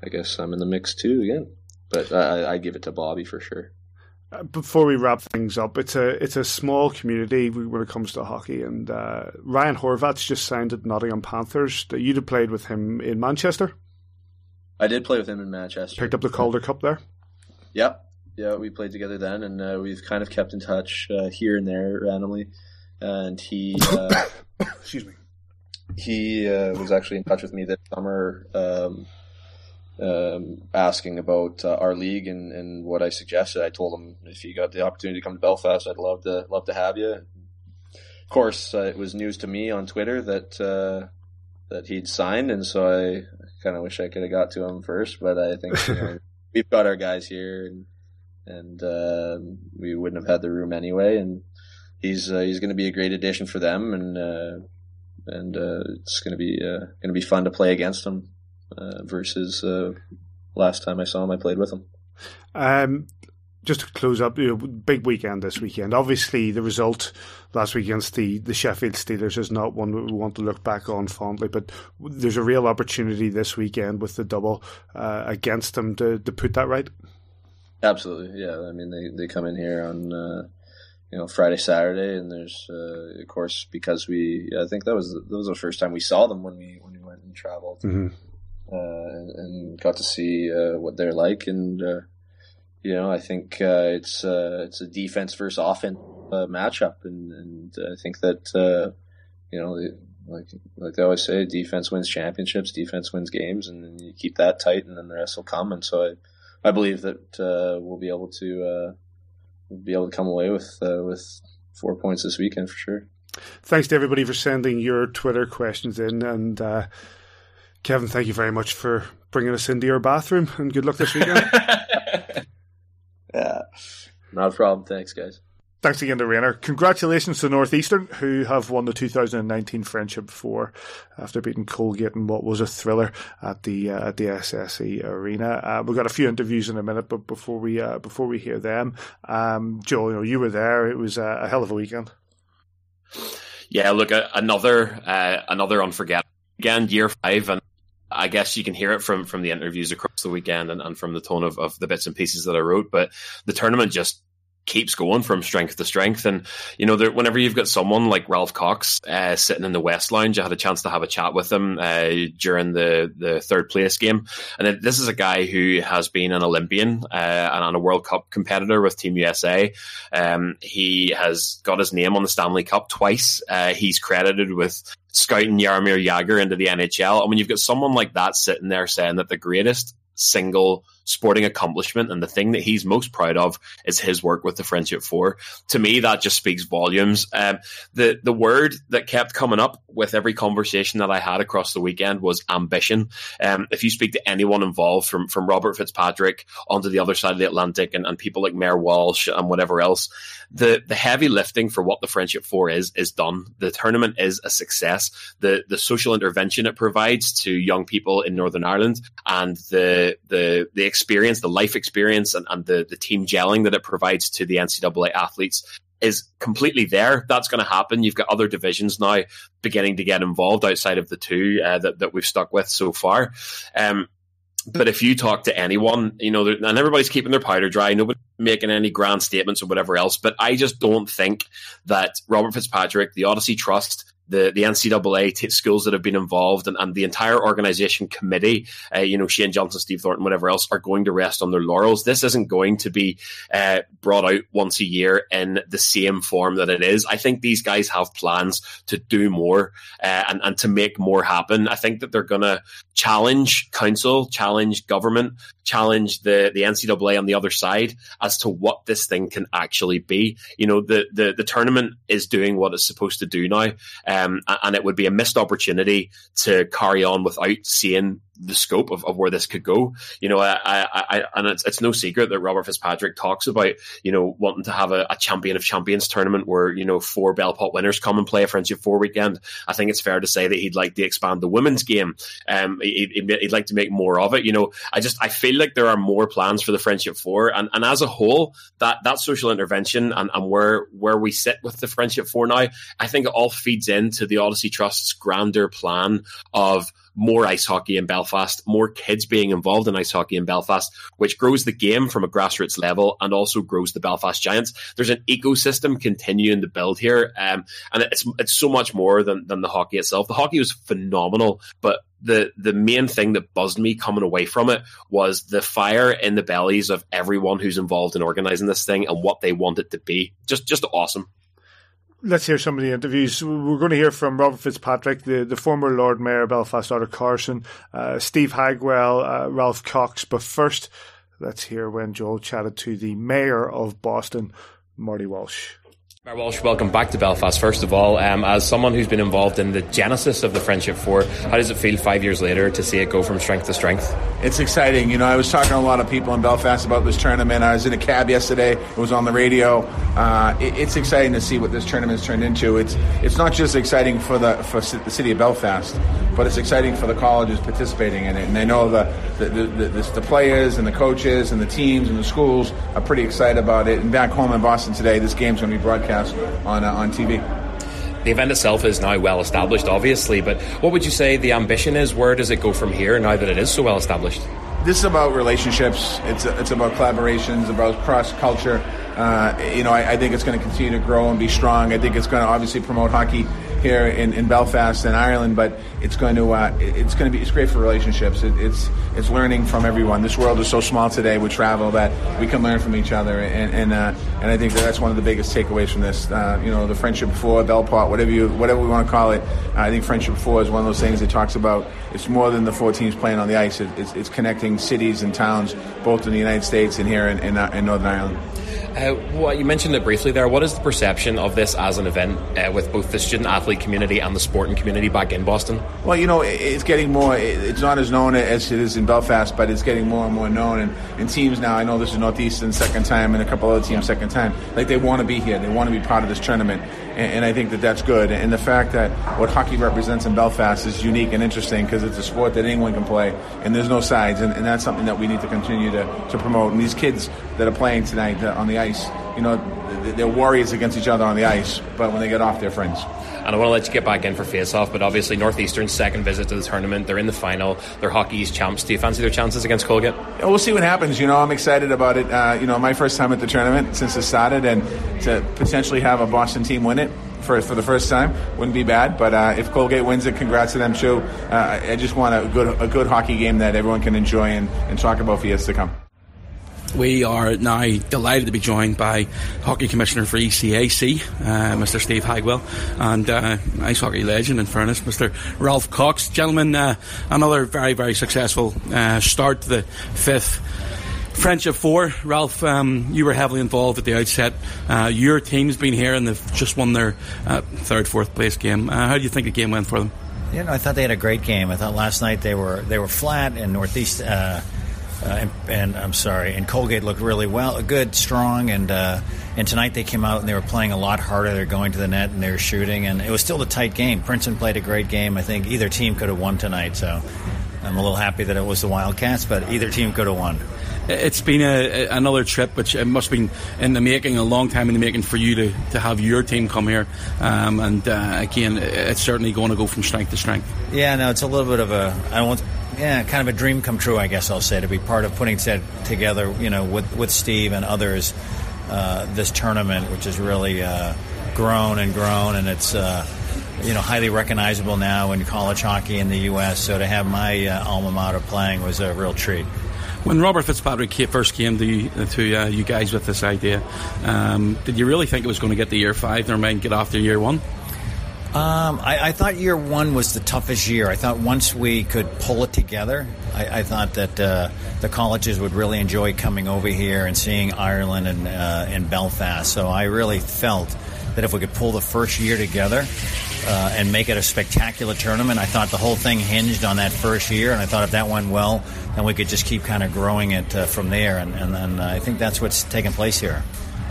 I guess I'm in the mix too again. But I, I give it to Bobby for sure. Uh, Before we wrap things up, it's a it's a small community when it comes to hockey, and uh, Ryan Horvat's just signed at Nottingham Panthers. You'd have played with him in Manchester, I did play with him in Manchester. picked up the Calder Cup there. Yep. Yeah, we played together then, and uh, we've kind of kept in touch uh, here and there randomly. And he uh, *coughs* Excuse me. he uh, was actually in touch with me this summer, um, um, asking about uh, our league and, and what I suggested. I told him if you got the opportunity to come to Belfast, I'd love to love to have you. Of course, uh, it was news to me on Twitter that uh, that he'd signed, and so I kind of wish I could have got to him first. But I think you know, *laughs* we've got our guys here, and and uh, we wouldn't have had the room anyway. And he's uh, he's going to be a great addition for them, and uh, and uh, it's going to be uh, going to be fun to play against him uh, versus uh, last time I saw him, I played with him. Um, just to close up, you know, big weekend this weekend. Obviously, the result last week against the, the Sheffield Steelers is not one we want to look back on fondly, but there's a real opportunity this weekend with the double uh, against them to, to put that right. Absolutely, yeah. I mean, they, they come in here on uh, you know Friday, Saturday, and there's uh, of course because we I think that was that was the first time we saw them when we when we went and traveled mm-hmm. And, and, got to see uh, what they're like and uh, you know, I think uh, it's uh, it's a defense versus offense uh, matchup, and, and I think that uh, you know, like like they always say, defense wins championships, defense wins games, and you keep that tight, and then the rest will come. And so I, I believe that uh, we'll be able to uh, be able to come away with with four points this weekend for sure. Thanks to everybody for sending your Twitter questions in, and Kevin, thank you very much for bringing us into your bathroom, and good luck this weekend. *laughs* *laughs* Yeah. Not a problem. Thanks, guys. Thanks again to Rainer. Congratulations to Northeastern, who have won the 2019 Friendship Four after beating Colgate in what was a thriller at the uh, at the SSE Arena. Uh, we've got a few interviews in a minute, but before we uh, before we hear them, um, Joe, you know, you were there. It was a, a hell of a weekend. Yeah, look, another uh, another unforgettable weekend, year five, and I guess you can hear it from from the interviews across the weekend and, and from the tone of, of the bits and pieces that I wrote. But the tournament just keeps going from strength to strength. And, you know, there, whenever you've got someone like Ralph Cox uh, sitting in the West Lounge, I had a chance to have a chat with him uh, during the, the third place game. And this is a guy who has been an Olympian uh, and a World Cup competitor with Team USA. Um, he has got his name on the Stanley Cup twice. Uh, he's credited with scouting Jaromir Jagr into the NHL. And when you've got someone like that sitting there saying that the greatest single sporting accomplishment and the thing that he's most proud of is his work with the Friendship Four. To me, that just speaks volumes. Um, the the word that kept coming up with every conversation that I had across the weekend was ambition. Um, if you speak to anyone involved, from from Robert Fitzpatrick onto the other side of the Atlantic, and, and people like Mayor Walsh and whatever else, the the heavy lifting for what the Friendship Four is is done. The tournament is a success. The the social intervention it provides to young people in Northern Ireland and the the the experience, the life experience, and, and the the team gelling that it provides to the NCAA athletes is completely there. That's going to happen. You've got other divisions now beginning to get involved outside of the two uh, that that we've stuck with so far. Um, but if you talk to anyone, you know, and everybody's keeping their powder dry, nobody's making any grand statements or whatever else. But I just don't think that Robert Fitzpatrick, the Odyssey Trust, the, the NCAA t- schools that have been involved and, and the entire organization committee, uh, you know, Shane Johnson, Steve Thornton, whatever else, are going to rest on their laurels. This isn't going to be uh, brought out once a year in the same form that it is. I think these guys have plans to do more uh, and, and to make more happen. I think that they're going to challenge council, challenge government, challenge the, the NCAA on the other side as to what this thing can actually be. You know, the, the, the tournament is doing what it's supposed to do now. Uh, um, and it would be a missed opportunity to carry on without seeing the scope of, of where this could go. You know, I, I, I and it's, it's no secret that Robert Fitzpatrick talks about, you know, wanting to have a, a, champion of champions tournament where, you know, four Bell Pot winners come and play a Friendship Four weekend. I think it's fair to say that he'd like to expand the women's game. Um, he'd, he'd like to make more of it. You know, I just, I feel like there are more plans for the Friendship Four. And, and as a whole, that, that social intervention and, and where, where we sit with the Friendship Four now, I think it all feeds into the Odyssey Trust's grander plan of more ice hockey in Belfast, more kids being involved in ice hockey in Belfast, which grows the game from a grassroots level and also grows the Belfast Giants. There's an ecosystem continuing to build here, um, and it's it's so much more than than the hockey itself. The hockey was phenomenal, but the the main thing that buzzed me coming away from it was the fire in the bellies of everyone who's involved in organizing this thing and what they want it to be. Just just awesome let's hear some of the interviews. We're going to hear from Robert Fitzpatrick, the, the former Lord Mayor of Belfast, Arthur Carson, uh, Steve Hagwell, uh, Ralph Cox. But first, let's hear when Joel chatted to the Mayor of Boston, Marty Walsh. Walsh, welcome back to Belfast. First of all, um, as someone who's been involved in the genesis of the Friendship Four, how does it feel five years later to see it go from strength to strength? It's exciting. You know, I was talking to a lot of people in Belfast about this tournament. I was in a cab yesterday. It was on the radio. Uh, it, it's exciting to see what this tournament's turned into. It's it's not just exciting for the for the city of Belfast, but it's exciting for the colleges participating in it. And I know the the, the, the, the players and the coaches and the teams and the schools are pretty excited about it. And back home in Boston today, this game's going to be broadcast on uh, on TV. The event itself is now well established, obviously, but what would you say the ambition is? Where does it go from here now that it is so well established? This is about relationships. It's it's about collaborations, about cross culture. Uh, you know, I, I think it's going to continue to grow and be strong. I think it's going to obviously promote hockey here in, in Belfast and Ireland, but it's going to uh, it's going to be it's great for relationships. It, it's it's learning from everyone. This world is so small today with travel that we can learn from each other, and and, uh, and I think that that's one of the biggest takeaways from this. Uh, you know, the friendship four, Belport, whatever you whatever we want to call it. I think friendship four is one of those things that talks about it's more than the four teams playing on the ice. It, it's, it's connecting cities and towns, both in the United States and here in, in, uh, in Northern Ireland. Uh, well, you mentioned it briefly there. What is the perception of this as an event uh, with both the student athlete community and the sporting community back in Boston? Well, you know, it's getting more. It's not as known as it is in Belfast, but it's getting more and more known. And, and teams now, I know this is Northeastern second time, and a couple other teams yeah. second time. Like they want to be here. They want to be part of this tournament, and, I think that that's good. And the fact that what hockey represents in Belfast is unique and interesting because it's a sport that anyone can play, and there's no sides, and, and that's something that we need to continue to, to promote. And these kids that are playing tonight on the ice, you know, they're warriors against each other on the ice, but when they get off, they're friends. And I want to let you get back in for face-off, but obviously Northeastern's second visit to the tournament, they're in the final, they're Hockey East champs. Do you fancy their chances against Colgate? Yeah, we'll see what happens. You know, I'm excited about it. Uh, you know, my first time at the tournament since it started, and to potentially have a Boston team win it for, for the first time wouldn't be bad. But uh, if Colgate wins it, congrats to them too. Uh, I just want a good a good hockey game that everyone can enjoy and, and talk about for years to come. We are now delighted to be joined by Hockey Commissioner for ECAC, uh, Mr. Steve Hagwell, and uh, ice hockey legend, in fairness, Mr. Ralph Cox. Gentlemen, uh, another very, very successful uh, start to the fifth Friendship Four. Ralph, um, you were heavily involved at the outset. Uh, your team's been here and they've just won their uh, third, fourth place game. how do you think the game went for them? You know, I thought they had a great game. I thought last night they were they were flat in Northeast uh, and, and, I'm sorry, and Colgate looked really well, good, strong, and uh, and tonight they came out and they were playing a lot harder. They're going to the net and they're shooting, and it was still a tight game. Princeton played a great game. I think either team could have won tonight, so I'm a little happy that it was the Wildcats, but either team could have won. It's been a, another trip, which it must have been in the making, a long time in the making for you to, to have your team come here. Um, and uh, again, it's certainly going to go from strength to strength. Yeah, no, it's a little bit of a. I won't yeah, kind of a dream come true, I guess I'll say, to be part of putting together, you know, with, with Steve and others, uh, this tournament, which has really uh, grown and grown, and it's, uh, you know, highly recognizable now in college hockey in the U.S. So to have my uh, alma mater playing was a real treat. When Robert Fitzpatrick first came to you, to uh, you guys with this idea, um, did you really think it was going to get to year five? Never mind, get off after year one. Um, I, I, thought year one was the toughest year. I thought once we could pull it together, I, I thought that uh, the colleges would really enjoy coming over here and seeing Ireland and, uh, and Belfast. So I really felt that if we could pull the first year together uh, and make it a spectacular tournament, I thought the whole thing hinged on that first year. And I thought if that went well, then we could just keep kind of growing it uh, from there. And, and, and I think that's what's taking place here.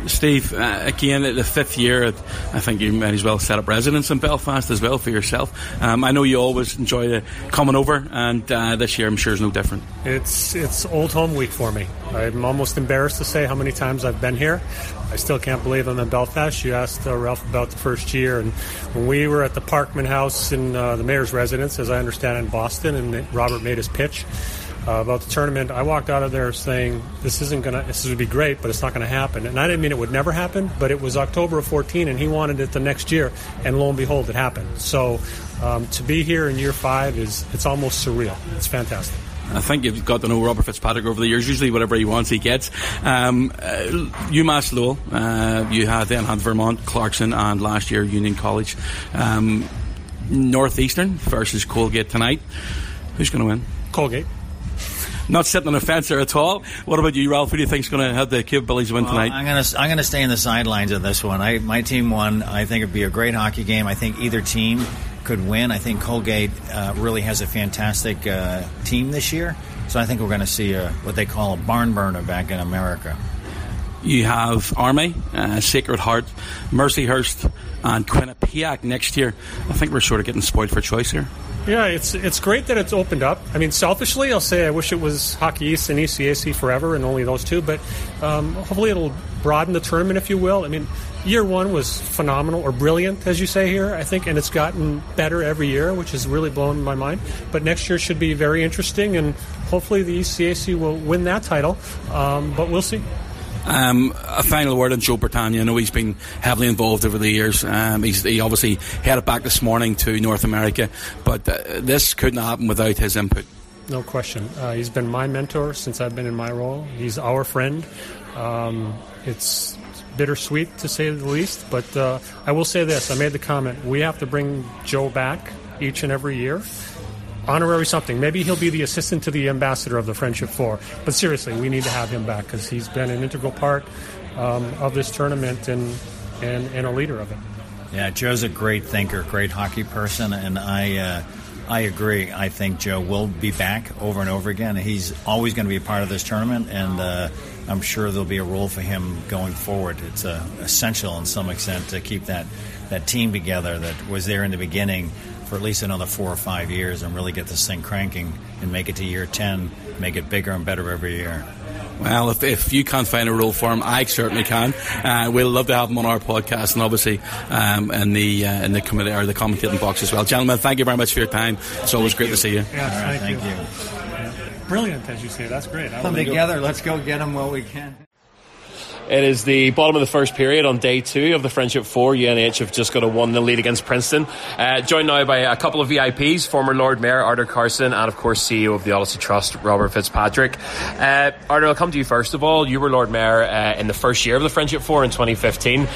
Steve, uh, again, the fifth year, I think you might as well set up residence in Belfast as well for yourself. Um, I know you always enjoy coming over, and uh, this year I'm sure is no different. It's it's old home week for me. I'm almost embarrassed to say how many times I've been here. I still can't believe I'm in Belfast. You asked uh, Ralph about the first year, and when we were at the Parkman House in uh, the mayor's residence, as I understand in Boston, and Robert made his pitch uh, about the tournament, I walked out of there saying, "This isn't gonna. This would be great, but it's not gonna happen." And I didn't mean it would never happen, but it was October of 14, and he wanted it the next year, and lo and behold, it happened. So um, to be here in year five is it's almost surreal. It's fantastic. I think you've got to know Robert Fitzpatrick over the years. Usually, whatever he wants, he gets. Um, uh, UMass Lowell, uh, you had then had Vermont, Clarkson, and last year Union College. Um, Northeastern versus Colgate tonight. Who's going to win? Colgate. Not sitting on the fence there at all. What about you, Ralph? Who do you think's going to have the capabilities to win Well, tonight? I'm gonna I'm gonna stay in the sidelines of this one. I my team won. I think it'd be a great hockey game. I think either team could win. I think Colgate uh, really has a fantastic uh, team this year. So I think we're going to see a, what they call a barn burner back in America. You have Army, uh, Sacred Heart, Mercyhurst, and Quinnipiac next year. I think we're sort of getting spoiled for choice here. Yeah, it's it's great that it's opened up. I mean, selfishly, I'll say I wish it was Hockey East and ECAC forever and only those two. But um, hopefully, it'll broaden the tournament, if you will. I mean, year one was phenomenal or brilliant, as you say here. I think, and it's gotten better every year, which has really blown my mind. But next year should be very interesting, and hopefully, the ECAC will win that title. Um, but we'll see. Um, a final word on Joe Bertagna. I know he's been heavily involved over the years. Um, he obviously headed back this morning to North America, but uh, this couldn't happen without his input. No question. Uh, he's been my mentor since I've been in my role. He's our friend. Um, it's bittersweet to say the least, but uh, I will say this. I made the comment we have to bring Joe back each and every year. Honorary something. Maybe he'll be the assistant to the ambassador of the Friendship Four. But seriously, we need to have him back because he's been an integral part um, of this tournament and, and, and a leader of it. Yeah, Joe's a great thinker, great hockey person, and I uh, I agree. I think Joe will be back over and over again. He's always going to be a part of this tournament, and uh, I'm sure there'll be a role for him going forward. It's uh, essential in some extent to keep that that team together that was there in the beginning for at least another four or five years and really get this thing cranking and make it to year 10, make it bigger and better every year. Well, if, if you can't find a role for him, I certainly can. Uh, we'll love to have him on our podcast, and obviously um, in the uh, in the committee or the commentating box as well. Gentlemen, thank you very much for your time. It's always great to see you. Yeah, thank, you. Yeah. Brilliant, as you say. That's great. Come wanna go- together. Let's go get them while we can. It is the bottom of the first period on day two of the Friendship Four. UNH have just got a 1 0 lead against Princeton. Uh, joined now by a couple of VIPs former Lord Mayor Arthur Carson and, of course, CEO of the Odyssey Trust, Robert Fitzpatrick. Uh, Arthur, I'll come to you first of all. You were Lord Mayor uh, in the first year of the Friendship Four in 2015. Uh,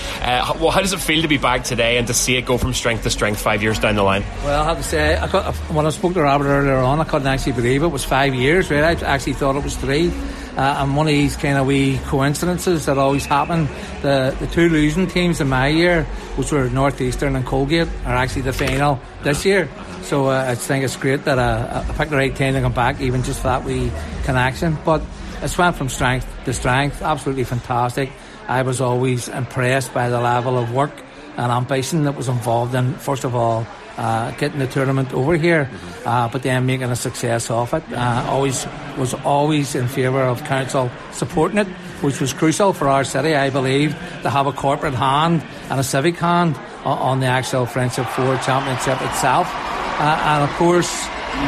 how, well, how does it feel to be back today and to see it go from strength to strength five years down the line? Well, I have to say, I got, when I spoke to Robert earlier on, I couldn't actually believe it was five years, right? I actually thought it was three. Uh, and one of these kind of wee coincidences that always happen, the, the two losing teams in my year, which were Northeastern and Colgate, are actually the final this year. So uh, I think it's great that uh, I picked the right team to come back, even just for that wee connection. But it's went from strength to strength, absolutely fantastic. I was always impressed by the level of work and ambition that was involved in, first of all, uh, getting the tournament over here, uh, but then making a success of it. Uh, always was always in favour of council supporting it, which was crucial for our city, I believe, to have a corporate hand and a civic hand on, on the actual Friendship Four Championship itself. Uh, and of course,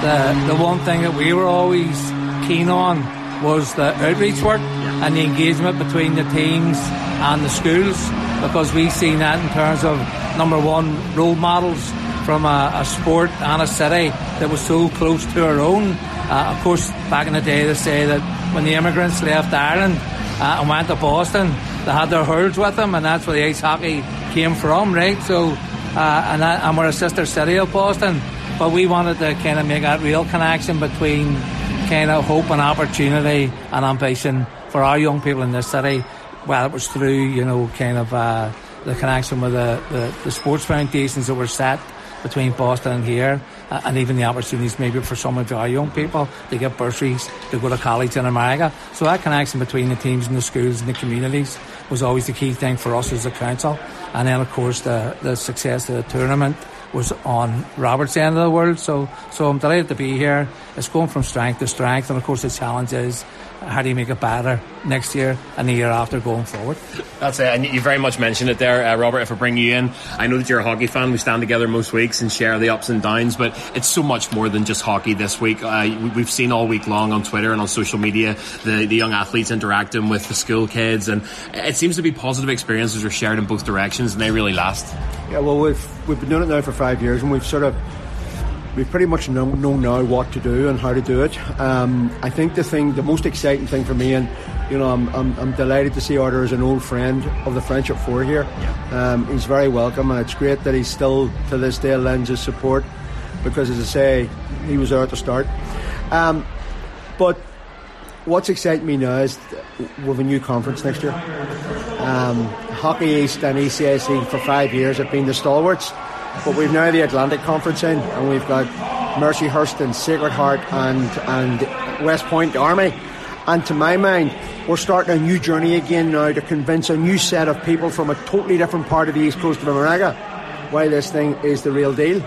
the the one thing that we were always keen on was the outreach work and the engagement between the teams and the schools because we've seen that in terms of number one role models from a, a sport and a city that was so close to our own. Uh, of course, back in the day, they say that when the immigrants left Ireland uh, and went to Boston, they had their hurls with them, and that's where the ice hockey came from, right? So, uh, and, that, and we're a sister city of Boston, but we wanted to kind of make that real connection between kind of hope and opportunity and ambition for our young people in this city. Well, it was through, you know, kind of uh, the connection with the, the, the sports foundations that were set between Boston and here, and even the opportunities maybe for some of our young people to get bursaries to go to college in America. So that connection between the teams and the schools and the communities was always the key thing for us as a council. And then, of course, the, the success of the tournament was on Robert's end of the world. So, so I'm delighted to be here. It's going from strength to strength, and of course, the challenge is how do you make it better next year and the year after going forward. That's it, and you very much mentioned it there, uh, Robert. If I bring you in, I know that you're a hockey fan. We stand together most weeks and share the ups and downs, but it's so much more than just hockey this week. Uh, we've seen all week long on Twitter and on social media the, the young athletes interacting with the school kids, and it seems to be positive experiences are shared in both directions, and they really last. Yeah, well, we've we've been doing it now for five years, and we've sort of we pretty much know, know now what to do and how to do it. Um, I think the thing, the most exciting thing for me, and you know, I'm, I'm, I'm delighted to see Arthur as an old friend of the Friendship Four here. Yeah. Um, he's very welcome, and it's great that he's still to this day lends his support because, as I say, he was there at the start. Um, but what's exciting me now is with a new conference next year. Um, Hockey East and ECAC for five years have been the stalwarts, but we've now the Atlantic Conference in, and we've got Mercyhurst and Sacred Heart and and West Point Army. And to my mind, we're starting a new journey again now to convince a new set of people from a totally different part of the east coast of America why this thing is the real deal.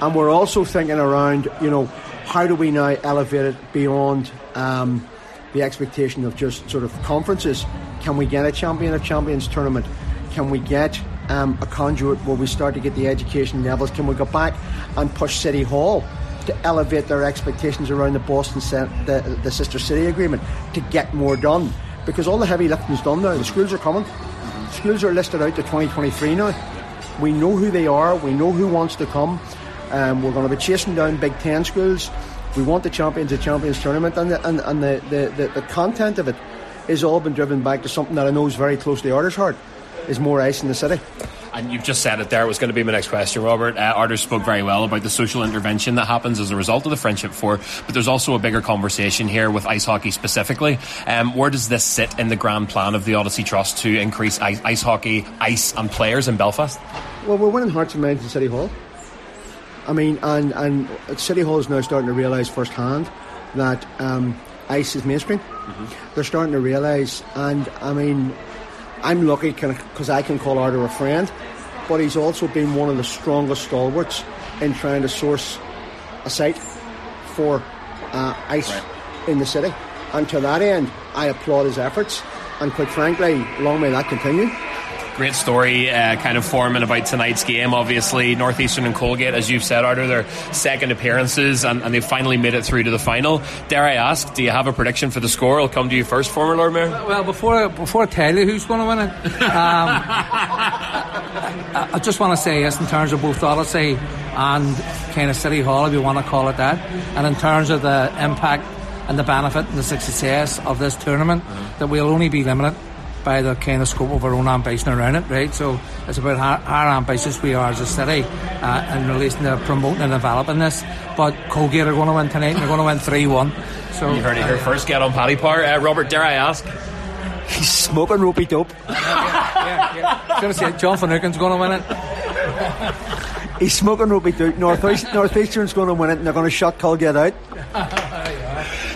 And we're also thinking around, you know, how do we now elevate it beyond um, the expectation of just sort of conferences? Can we get a champion of champions tournament? Can we get um, a conduit where we start to get the education levels? Can we go back and push City Hall to elevate their expectations around the Boston, the, the Sister City Agreement to get more done? Because all the heavy lifting is done now. The schools are coming. Schools are listed out to 2023 now. We know who they are. We know who wants to come. Um, we're going to be chasing down Big Ten schools. We want the Champions of Champions tournament, and the, and, and the, the, the, the content of it is all been driven back to something that I know is very close to the Arthur's heart, is more ice in the city. And you've just said it there. It was going to be my next question, Robert. Uh, Arthur spoke very well about the social intervention that happens as a result of the Friendship Four, but there's also a bigger conversation here with ice hockey specifically. Um, where does this sit in the grand plan of the Odyssey Trust to increase ice, ice hockey, ice, and players in Belfast? Well, we're winning hearts and minds in City Hall. I mean, and, and City Hall is now starting to realise firsthand that um, ice is mainstream. Mm-hmm. They're starting to realise, and I mean, I'm lucky because I can call Arthur a friend, but he's also been one of the strongest stalwarts in trying to source a site for uh, ice right. in the city. And to that end, I applaud his efforts, and quite frankly, long may that continue great story uh, kind of forming about tonight's game. Obviously, Northeastern and Colgate, as you've said, are their second appearances and, and, they've finally made it through to the final. Dare I ask, do you have a prediction for the score? I'll come to you first, former Lord Mayor. Well, before, before I tell you who's going to win it, um, I just want to say yes in terms of both Odyssey and kind of City Hall, if you want to call it that, and in terms of the impact and the benefit and the success of this tournament, mm-hmm. that we'll only be limited by the kind of scope of our own ambition around it, right? So it's about how, how ambitious we are as a city uh, in relation to promoting and developing this. But Colgate are going to win tonight and they're going to win 3 1. So, you heard it here uh, first. Get on Paddy Power. Uh, Robert, dare I ask? *laughs* He's smoking ropey dope. *laughs* yeah, yeah, yeah. I was going to say John Finucane's going to win it. He's smoking ropey dope. Northeast, Northeastern's going to win it and they're going to shut Colgate out. *laughs*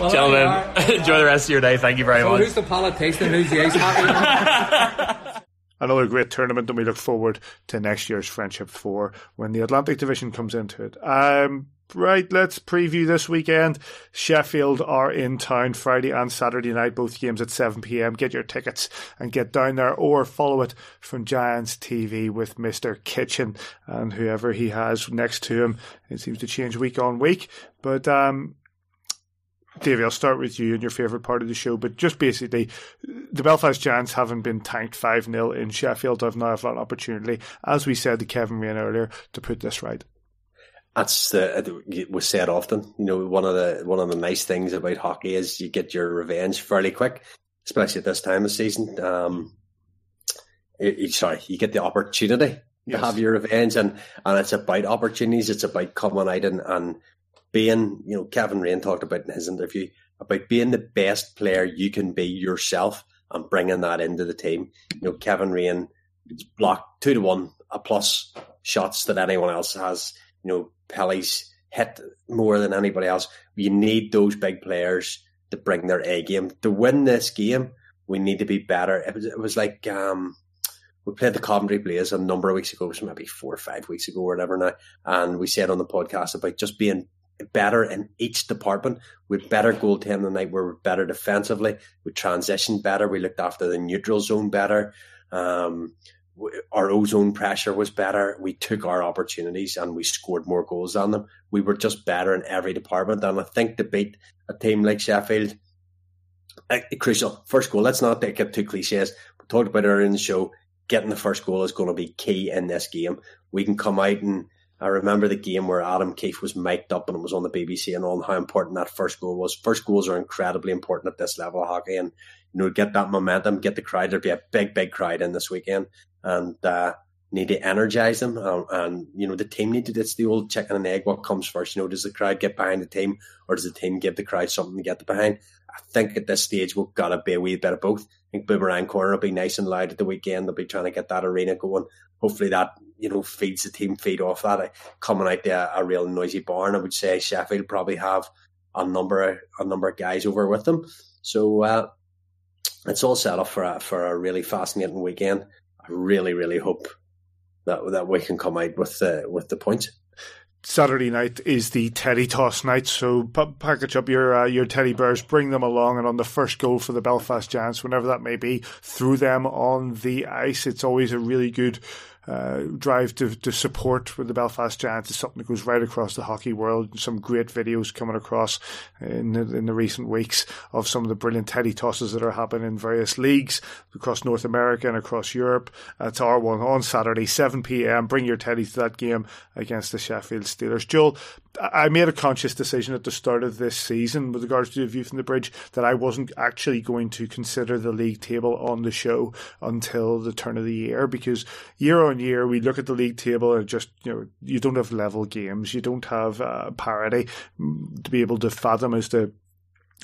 Well, Gentlemen, *laughs* enjoy the rest of your day. Thank you very so much. Who's the politician? Who's *laughs* the ice hockey? Another great tournament, and we look forward to next year's Friendship Four when the Atlantic Division comes into it. Um, right, let's preview this weekend. Sheffield are in town Friday and Saturday night, both games at 7 pm. Get your tickets and get down there or follow it from Giants TV with Mr. Kitchen and whoever he has next to him. It seems to change week on week, but um, Davey, I'll start with you and your favourite part of the show, but just basically, the Belfast Giants haven't been tanked 5 0 in Sheffield. I've now have an opportunity, as we said to Kevin Raine earlier, to put this right. That's the it was said often. You know, one of the one of the nice things about hockey is you get your revenge fairly quick, especially at this time of season. Um, you, sorry, you get the opportunity yes. to have your revenge, and and it's about opportunities. It's about coming out and, and being, you know, Kevin Raine talked about in his interview about being the best player you can be yourself and bringing that into the team. You know, Kevin Raine blocked two to one a plus shots that anyone else has. You know, Pelly's hit more than anybody else. You need those big players to bring their A game to win this game. We need to be better. It was, it was like um, we played the Coventry Blaze a number of weeks ago, it was maybe four or five weeks ago or whatever now, and we said on the podcast about just being better in each department. We had better goaltending tonight. We were better defensively. We transitioned better. We looked after the neutral zone better. Um, our ozone pressure was better. We took our opportunities and we scored more goals on them. We were just better in every department. And I think to beat a team like Sheffield, uh, crucial first goal. Let's not get too cliches. We talked about it earlier in the show. Getting the first goal is going to be key in this game. We can come out and I remember the game where Adam Keefe was mic'd up and it was on the BBC and on how important that first goal was. First goals are incredibly important at this level of hockey, and you know get that momentum, get the crowd. There'll be a big, big crowd in this weekend, and uh, need to energize them. Um, and you know the team need to. It's the old chicken and egg. What comes first? You know, does the crowd get behind the team, or does the team give the crowd something to get behind? I think at this stage we've got to be a wee bit of both. I think Boomerang Corner will be nice and loud at the weekend. They'll be trying to get that arena going. Hopefully that you know feeds the team, feed off that. Coming out there a real noisy barn, I would say Sheffield probably have a number a number of guys over with them. So uh, it's all set up for a, for a really fascinating weekend. I really really hope that that we can come out with the with the points. Saturday night is the Teddy Toss night, so package up your uh, your teddy bears, bring them along, and on the first goal for the Belfast Giants, whenever that may be, throw them on the ice. It's always a really good uh, drive to, to support with the Belfast Giants is something that goes right across the hockey world. Some great videos coming across in the, in the recent weeks of some of the brilliant teddy tosses that are happening in various leagues across North America and across Europe. It's our one on Saturday, 7 p.m. Bring your teddies to that game against the Sheffield Steelers. Joel, I made a conscious decision at the start of this season with regards to the view from the bridge that I wasn't actually going to consider the league table on the show until the turn of the year because year on year we look at the league table and just you know you don't have level games, you don't have uh, parity to be able to fathom as to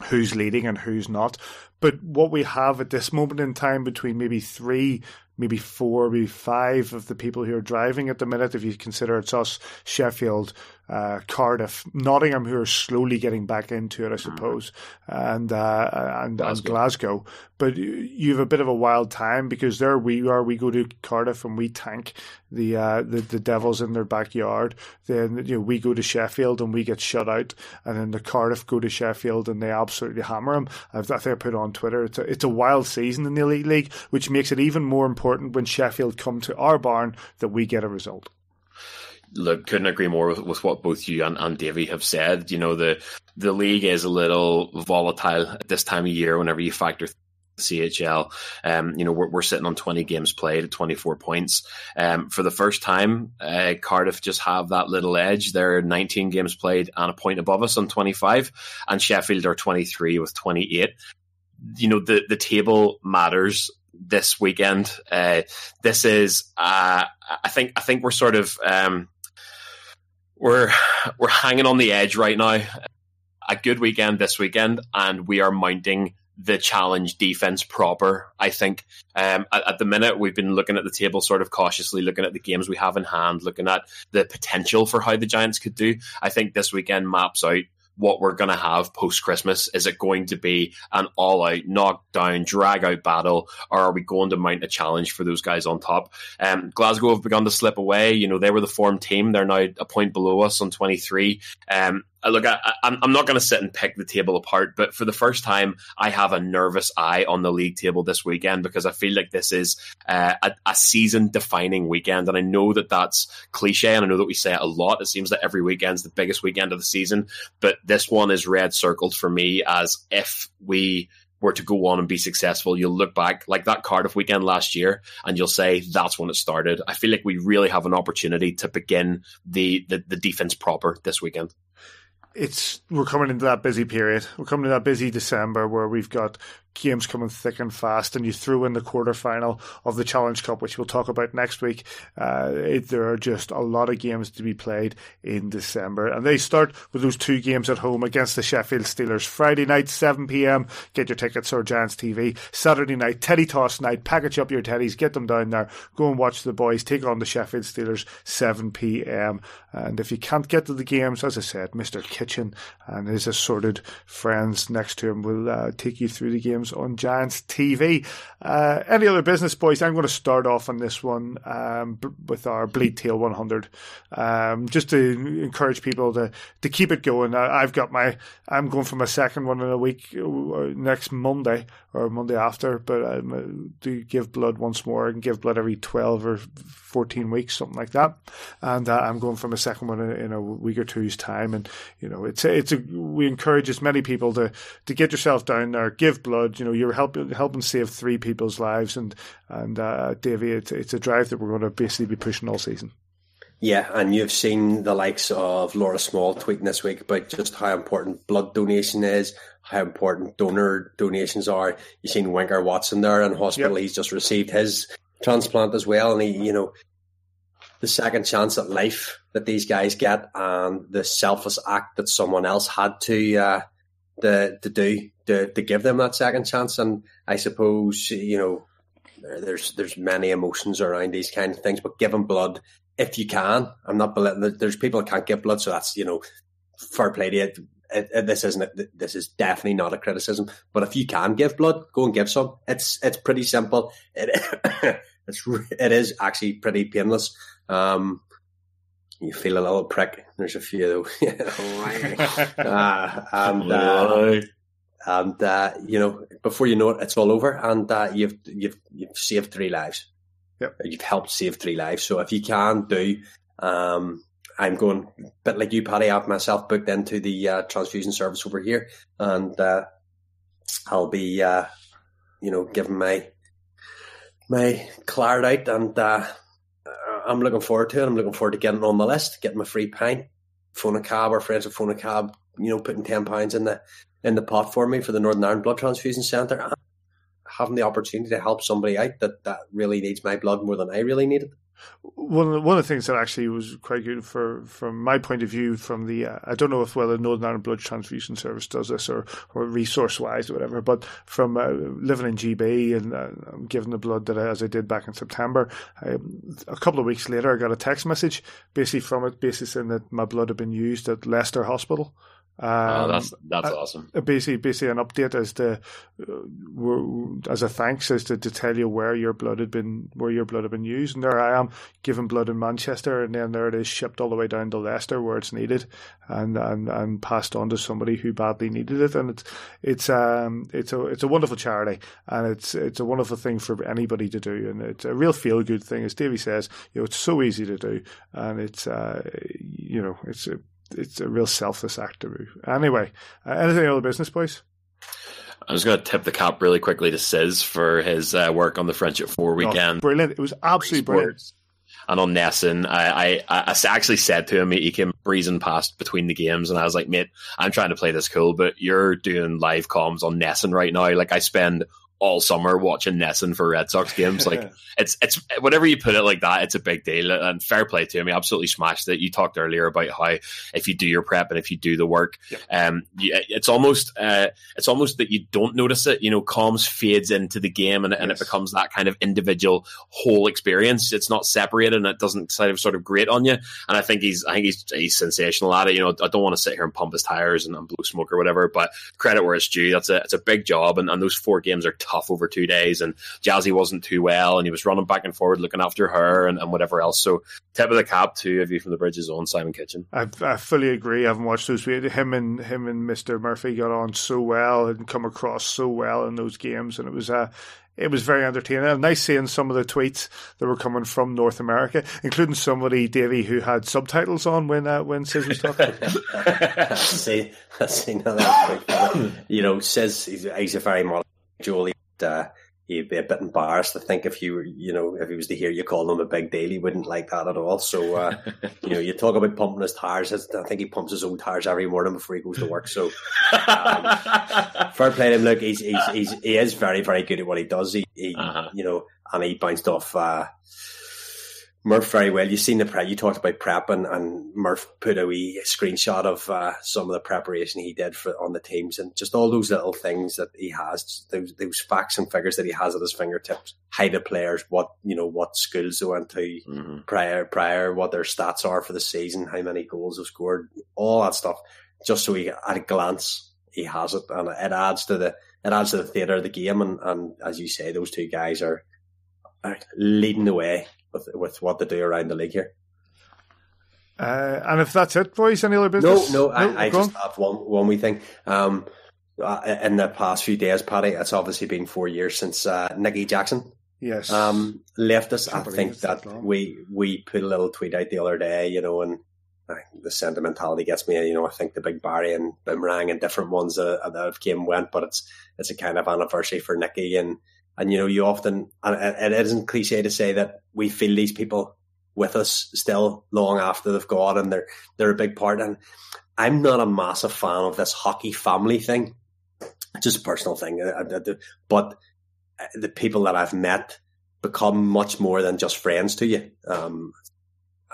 who's leading and who's not. But what we have at this moment in time between maybe three maybe four, maybe five of the people who are driving at the minute, if you consider it's us, Sheffield, uh, Cardiff, Nottingham, who are slowly getting back into it, I mm-hmm. suppose, and, uh, and, Glasgow. and Glasgow. But you have a bit of a wild time because there we are. We go to Cardiff and we tank the uh, the, the Devils in their backyard. Then you know we go to Sheffield and we get shut out, and then the Cardiff go to Sheffield and they absolutely hammer them. I think I put on Twitter. It's a, it's a wild season in the Elite League, which makes it even more important when Sheffield come to our barn that we get a result look, couldn't agree more with, with what both you and, and Davey have said. You know, the the league is a little volatile at this time of year whenever you factor CHL. Um, you know, we're, we're sitting on 20 games played at 24 points. Um, for the first time, uh, Cardiff just have that little edge. They're 19 games played and a point above us on 25, and Sheffield are 23 with 28. You know, the, the table matters this weekend. Uh, this is, uh, I think, I think we're sort of, um, we're we're hanging on the edge right now. A good weekend this weekend, and we are mounting the challenge defense proper. I think um, at, at, the minute we've been looking at the table sort of cautiously, looking at the games we have in hand, looking at the potential for how the Giants could do. I think this weekend maps out what we're going to have post Christmas? Is it going to be an all out, knockdown, drag out battle, or are we going to mount a challenge for those guys on top? Um, Glasgow have begun to slip away. You know, they were the form team. They're now a point below us on 23. Um, look, I, am not going to sit and pick the table apart, but for the first time, I have a nervous eye on the league table this weekend because I feel like this is uh, a, a season defining weekend. And I know that that's cliche and I know that we say it a lot. It seems that every weekend's the biggest weekend of the season, but this one is red circled for me as if we were to go on and be successful, you'll look back like that Cardiff weekend last year and you'll say that's when it started. I feel like we really have an opportunity to begin the, the, the defense proper this weekend it's we're coming into that busy period. We're coming to that busy December where we've got games coming thick and fast, and you threw in the quarterfinal of the Challenge Cup, which we'll talk about next week. Uh, it, there are just a lot of games to be played in December, and they start with those two games at home against the Sheffield Steelers. Friday night, 7 p.m. Get your tickets or Giants TV. Saturday night, Teddy Toss night. Package up your teddies, get them down there. Go and watch the boys take on the Sheffield Steelers, 7 p.m. And if you can't get to the games, as I said, Mr. Kitchen and his assorted friends next to him will uh, take you through the games on Giants TV. Uh, any other business, boys? I'm going to start off on this one um, b- with our Bleed Teal 100, um, just to encourage people to to keep it going. I, have got my, I'm going for my second one in a week uh, next Monday or Monday after, but um, uh, do give blood once more. Can give blood every 12 or 14 weeks, something like that. And uh, I'm going for my second one in, in, a week or two's time. And, you know, it's, it's a, we encourage as many people to, to get yourself down there, give blood, you know, you're helping helping save three people's lives, and and uh, Davey, it's it's a drive that we're going to basically be pushing all season. Yeah, and you've seen the likes of Laura Small tweeting this week about just how important blood donation is, how important donor donations are. You've seen Winker Watson there in hospital; yep. he's just received his transplant as well, and he, you know, the second chance at life that these guys get, and the selfless act that someone else had to. Uh, to, to do to, to give them that second chance. And I suppose you know there's there's many emotions around these kind of things, but giving blood if you can. I'm not belittling. There's people that can't give blood, so that's you know fair play to it, this isn't this is definitely not a criticism. But if you can give blood, go and give some. It's it's pretty simple. It *coughs* it's it is actually pretty painless. Um, you feel a little prick. There's a few, *laughs* uh, and uh, and uh, you know before you know it, it's all over, and uh, you've you've you've saved three lives. Yep. You've helped save three lives. So if you can do, um, I'm going a bit like you, Paddy. I've myself booked into the uh, transfusion service over here, and uh, I'll be, uh, you know, giving my my card out, and uh, I'm looking forward to it. I'm looking forward to getting on the list, getting my free pint, Fonacab or friends with Fonacab, you know, putting ten pounds in the in the pot for me for the Northern Ireland Blood Transfusion Centre, having the opportunity to help somebody out that that really needs my blood more than I really need it one of the, one of the things that actually was quite good for from my point of view from the uh, I don't know if whether Northern Ireland Blood Transfusion Service does this or or resource wise or whatever, but from uh, living in GB and uh, giving the blood that I, as I did back in September, I, a couple of weeks later I got a text message basically from it, basically saying that my blood had been used at Leicester Hospital. Um, oh, that's that's awesome. Basically, basically an update as to uh, as a thanks as to, to tell you where your blood had been where your blood had been used, and there I am giving blood in Manchester, and then there it is shipped all the way down to Leicester where it's needed, and and, and passed on to somebody who badly needed it, and it's it's um it's a it's a wonderful charity, and it's it's a wonderful thing for anybody to do, and it's a real feel good thing, as Davey says. You know, it's so easy to do, and it's uh you know it's a it's a real selfless act to do. Anyway, uh, anything other business, boys? I was going to tip the cap really quickly to Sis for his uh, work on the Friendship Four weekend. Oh, brilliant! It was absolutely brilliant. And on NESN, I, I, I actually said to him, he came breezing past between the games, and I was like, mate, I'm trying to play this cool, but you're doing live comms on NESN right now. Like, I spend all summer watching NESN for Red Sox games. Like *laughs* it's it's whatever you put it like that, it's a big deal. And fair play to him, he absolutely smashed it. You talked earlier about how if you do your prep and if you do the work, yep. um, it's almost uh, it's almost that you don't notice it. You know, comms fades into the game and, yes. and it becomes that kind of individual whole experience. It's not separated and it doesn't sort of sort of grate on you. And I think he's I think he's he's sensational at it. You know, I don't want to sit here and pump his tires and, and blow smoke or whatever, but credit where it's due. That's a it's a big job, and, and those four games are tough over two days. And Jazzy wasn't too well, and he was running back and forward looking after her and, and whatever else. So tip of the cap to of you from the Bridges on Simon Kitchen. I, I fully agree. I haven't watched those. Him and him and Mister Murphy got on so well and come across so well in those games, and it was uh, it was very entertaining. And nice seeing some of the tweets that were coming from North America, including somebody, Davey, who had subtitles on when uh, when Sis was talking. *laughs* see, *laughs* see, no, that's you know, Sis, he's, he's a very modern Jolie uh, he'd be a bit embarrassed to think if you were, you know, if he was to hear you call him a big deal, he wouldn't like that at all. So, uh, *laughs* you know, you talk about pumping his tires. I think he pumps his own tires every morning before he goes to work. So, um, *laughs* fair play to him. Look, he's, he's, he's, he is very, very good at what he does. He, he uh-huh. you know, and he bounced off, uh, Murph very well. You've seen the prep. You talked about prep, and, and Murph put a wee screenshot of uh, some of the preparation he did for on the teams, and just all those little things that he has, those, those facts and figures that he has at his fingertips. How the players, what you know, what schools they went to mm-hmm. prior, prior, what their stats are for the season, how many goals they've scored, all that stuff. Just so he, at a glance, he has it, and it adds to the it adds to the theatre of the game. And, and as you say, those two guys are, are leading the way with with what they do around the league here. Uh, and if that's it, boys, any other business? No, no, I, I just have one one wee thing. Um, uh, in the past few days, Paddy, it's obviously been four years since uh, Nicky Jackson yes um, left us. I, I think that we we put a little tweet out the other day, you know, and uh, the sentimentality gets me. You know, I think the Big Barry and Boomerang and different ones that, that have came went, but it's it's a kind of anniversary for Nicky and and you know, you often, and it isn't cliche to say that we feel these people with us still long after they've gone and they're, they're a big part. And I'm not a massive fan of this hockey family thing. It's just a personal thing. But the people that I've met become much more than just friends to you. Um,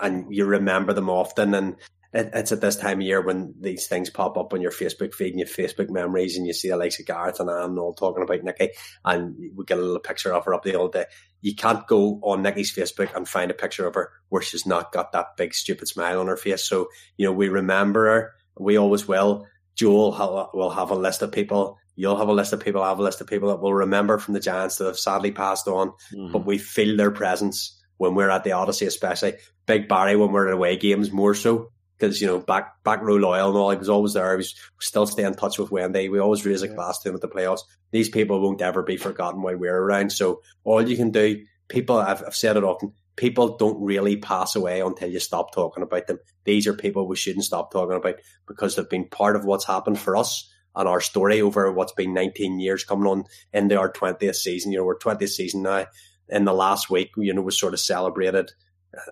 and you remember them often and it, it's at this time of year when these things pop up on your Facebook feed and your Facebook memories, and you see the likes of Gareth and Anne all talking about Nikki, and we get a little picture of her up the old day. You can't go on Nikki's Facebook and find a picture of her where she's not got that big stupid smile on her face. So you know we remember her. We always will. Joel will have a list of people. You'll have a list of people. I have a list of people that will remember from the Giants that have sadly passed on, mm-hmm. but we feel their presence when we're at the Odyssey, especially Big Barry when we're at away games more so because you know back back row loyal and all. He was always there. He was still stay in touch with Wendy. We always raise a glass to him at the playoffs. These people won't ever be forgotten while we're around. So all you can do, people, I've, I've said it often. People don't really pass away until you stop talking about them. These are people we shouldn't stop talking about because they've been part of what's happened for us and our story over what's been 19 years coming on into our 20th season. You know, we're 20th season now. In the last week, you know, was sort of celebrated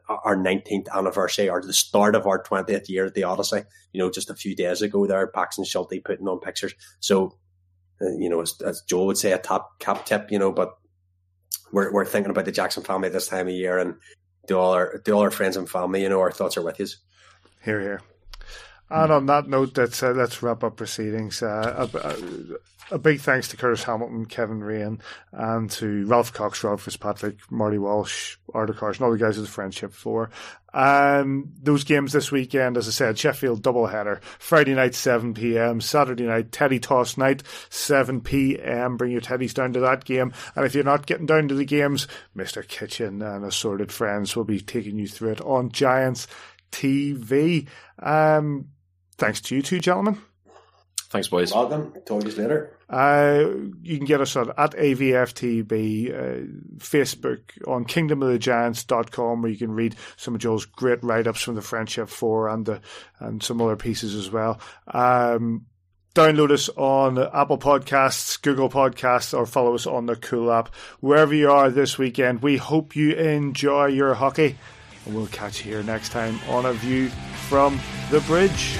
our 19th anniversary or the start of our 20th year at the Odyssey. You know, just a few days ago there, Paxton Schulte putting on pictures. So, uh, you know, as, as Joe would say, a top cap tip, you know, but we're, we're thinking about the Jackson family this time of year and to all our, to all our friends and family, you know, our thoughts are with you. Here, here. And on that note, let's uh, let's wrap up proceedings. Uh, a, a, big thanks to Curtis Hamilton, Kevin Raine, and to Ralph Cox, Ralph Fitzpatrick, Marty Walsh, Arthur Carson, all the guys of the Friendship Four. And those games this weekend, as I said, Sheffield doubleheader. Friday night, 7 p.m. Saturday night, Teddy Toss night, 7 p.m. Bring your teddies down to that game. And if you're not getting down to the games, Mr. Kitchen and Assorted Friends will be taking you through it on Giants TV. Um, thanks to you two, gentlemen. Thanks, boys. Welcome. Talk to you later. Uh, you can get us at, at AVFTB, uh, Facebook, on kingdomofthegiants.com, where you can read some of Joel's great write ups from the Friendship Four and the, and some other pieces as well. Um, download us on Apple Podcasts, Google Podcasts, or follow us on the Cool app. Wherever you are this weekend, we hope you enjoy your hockey. And we'll catch you here next time on A View from the Bridge.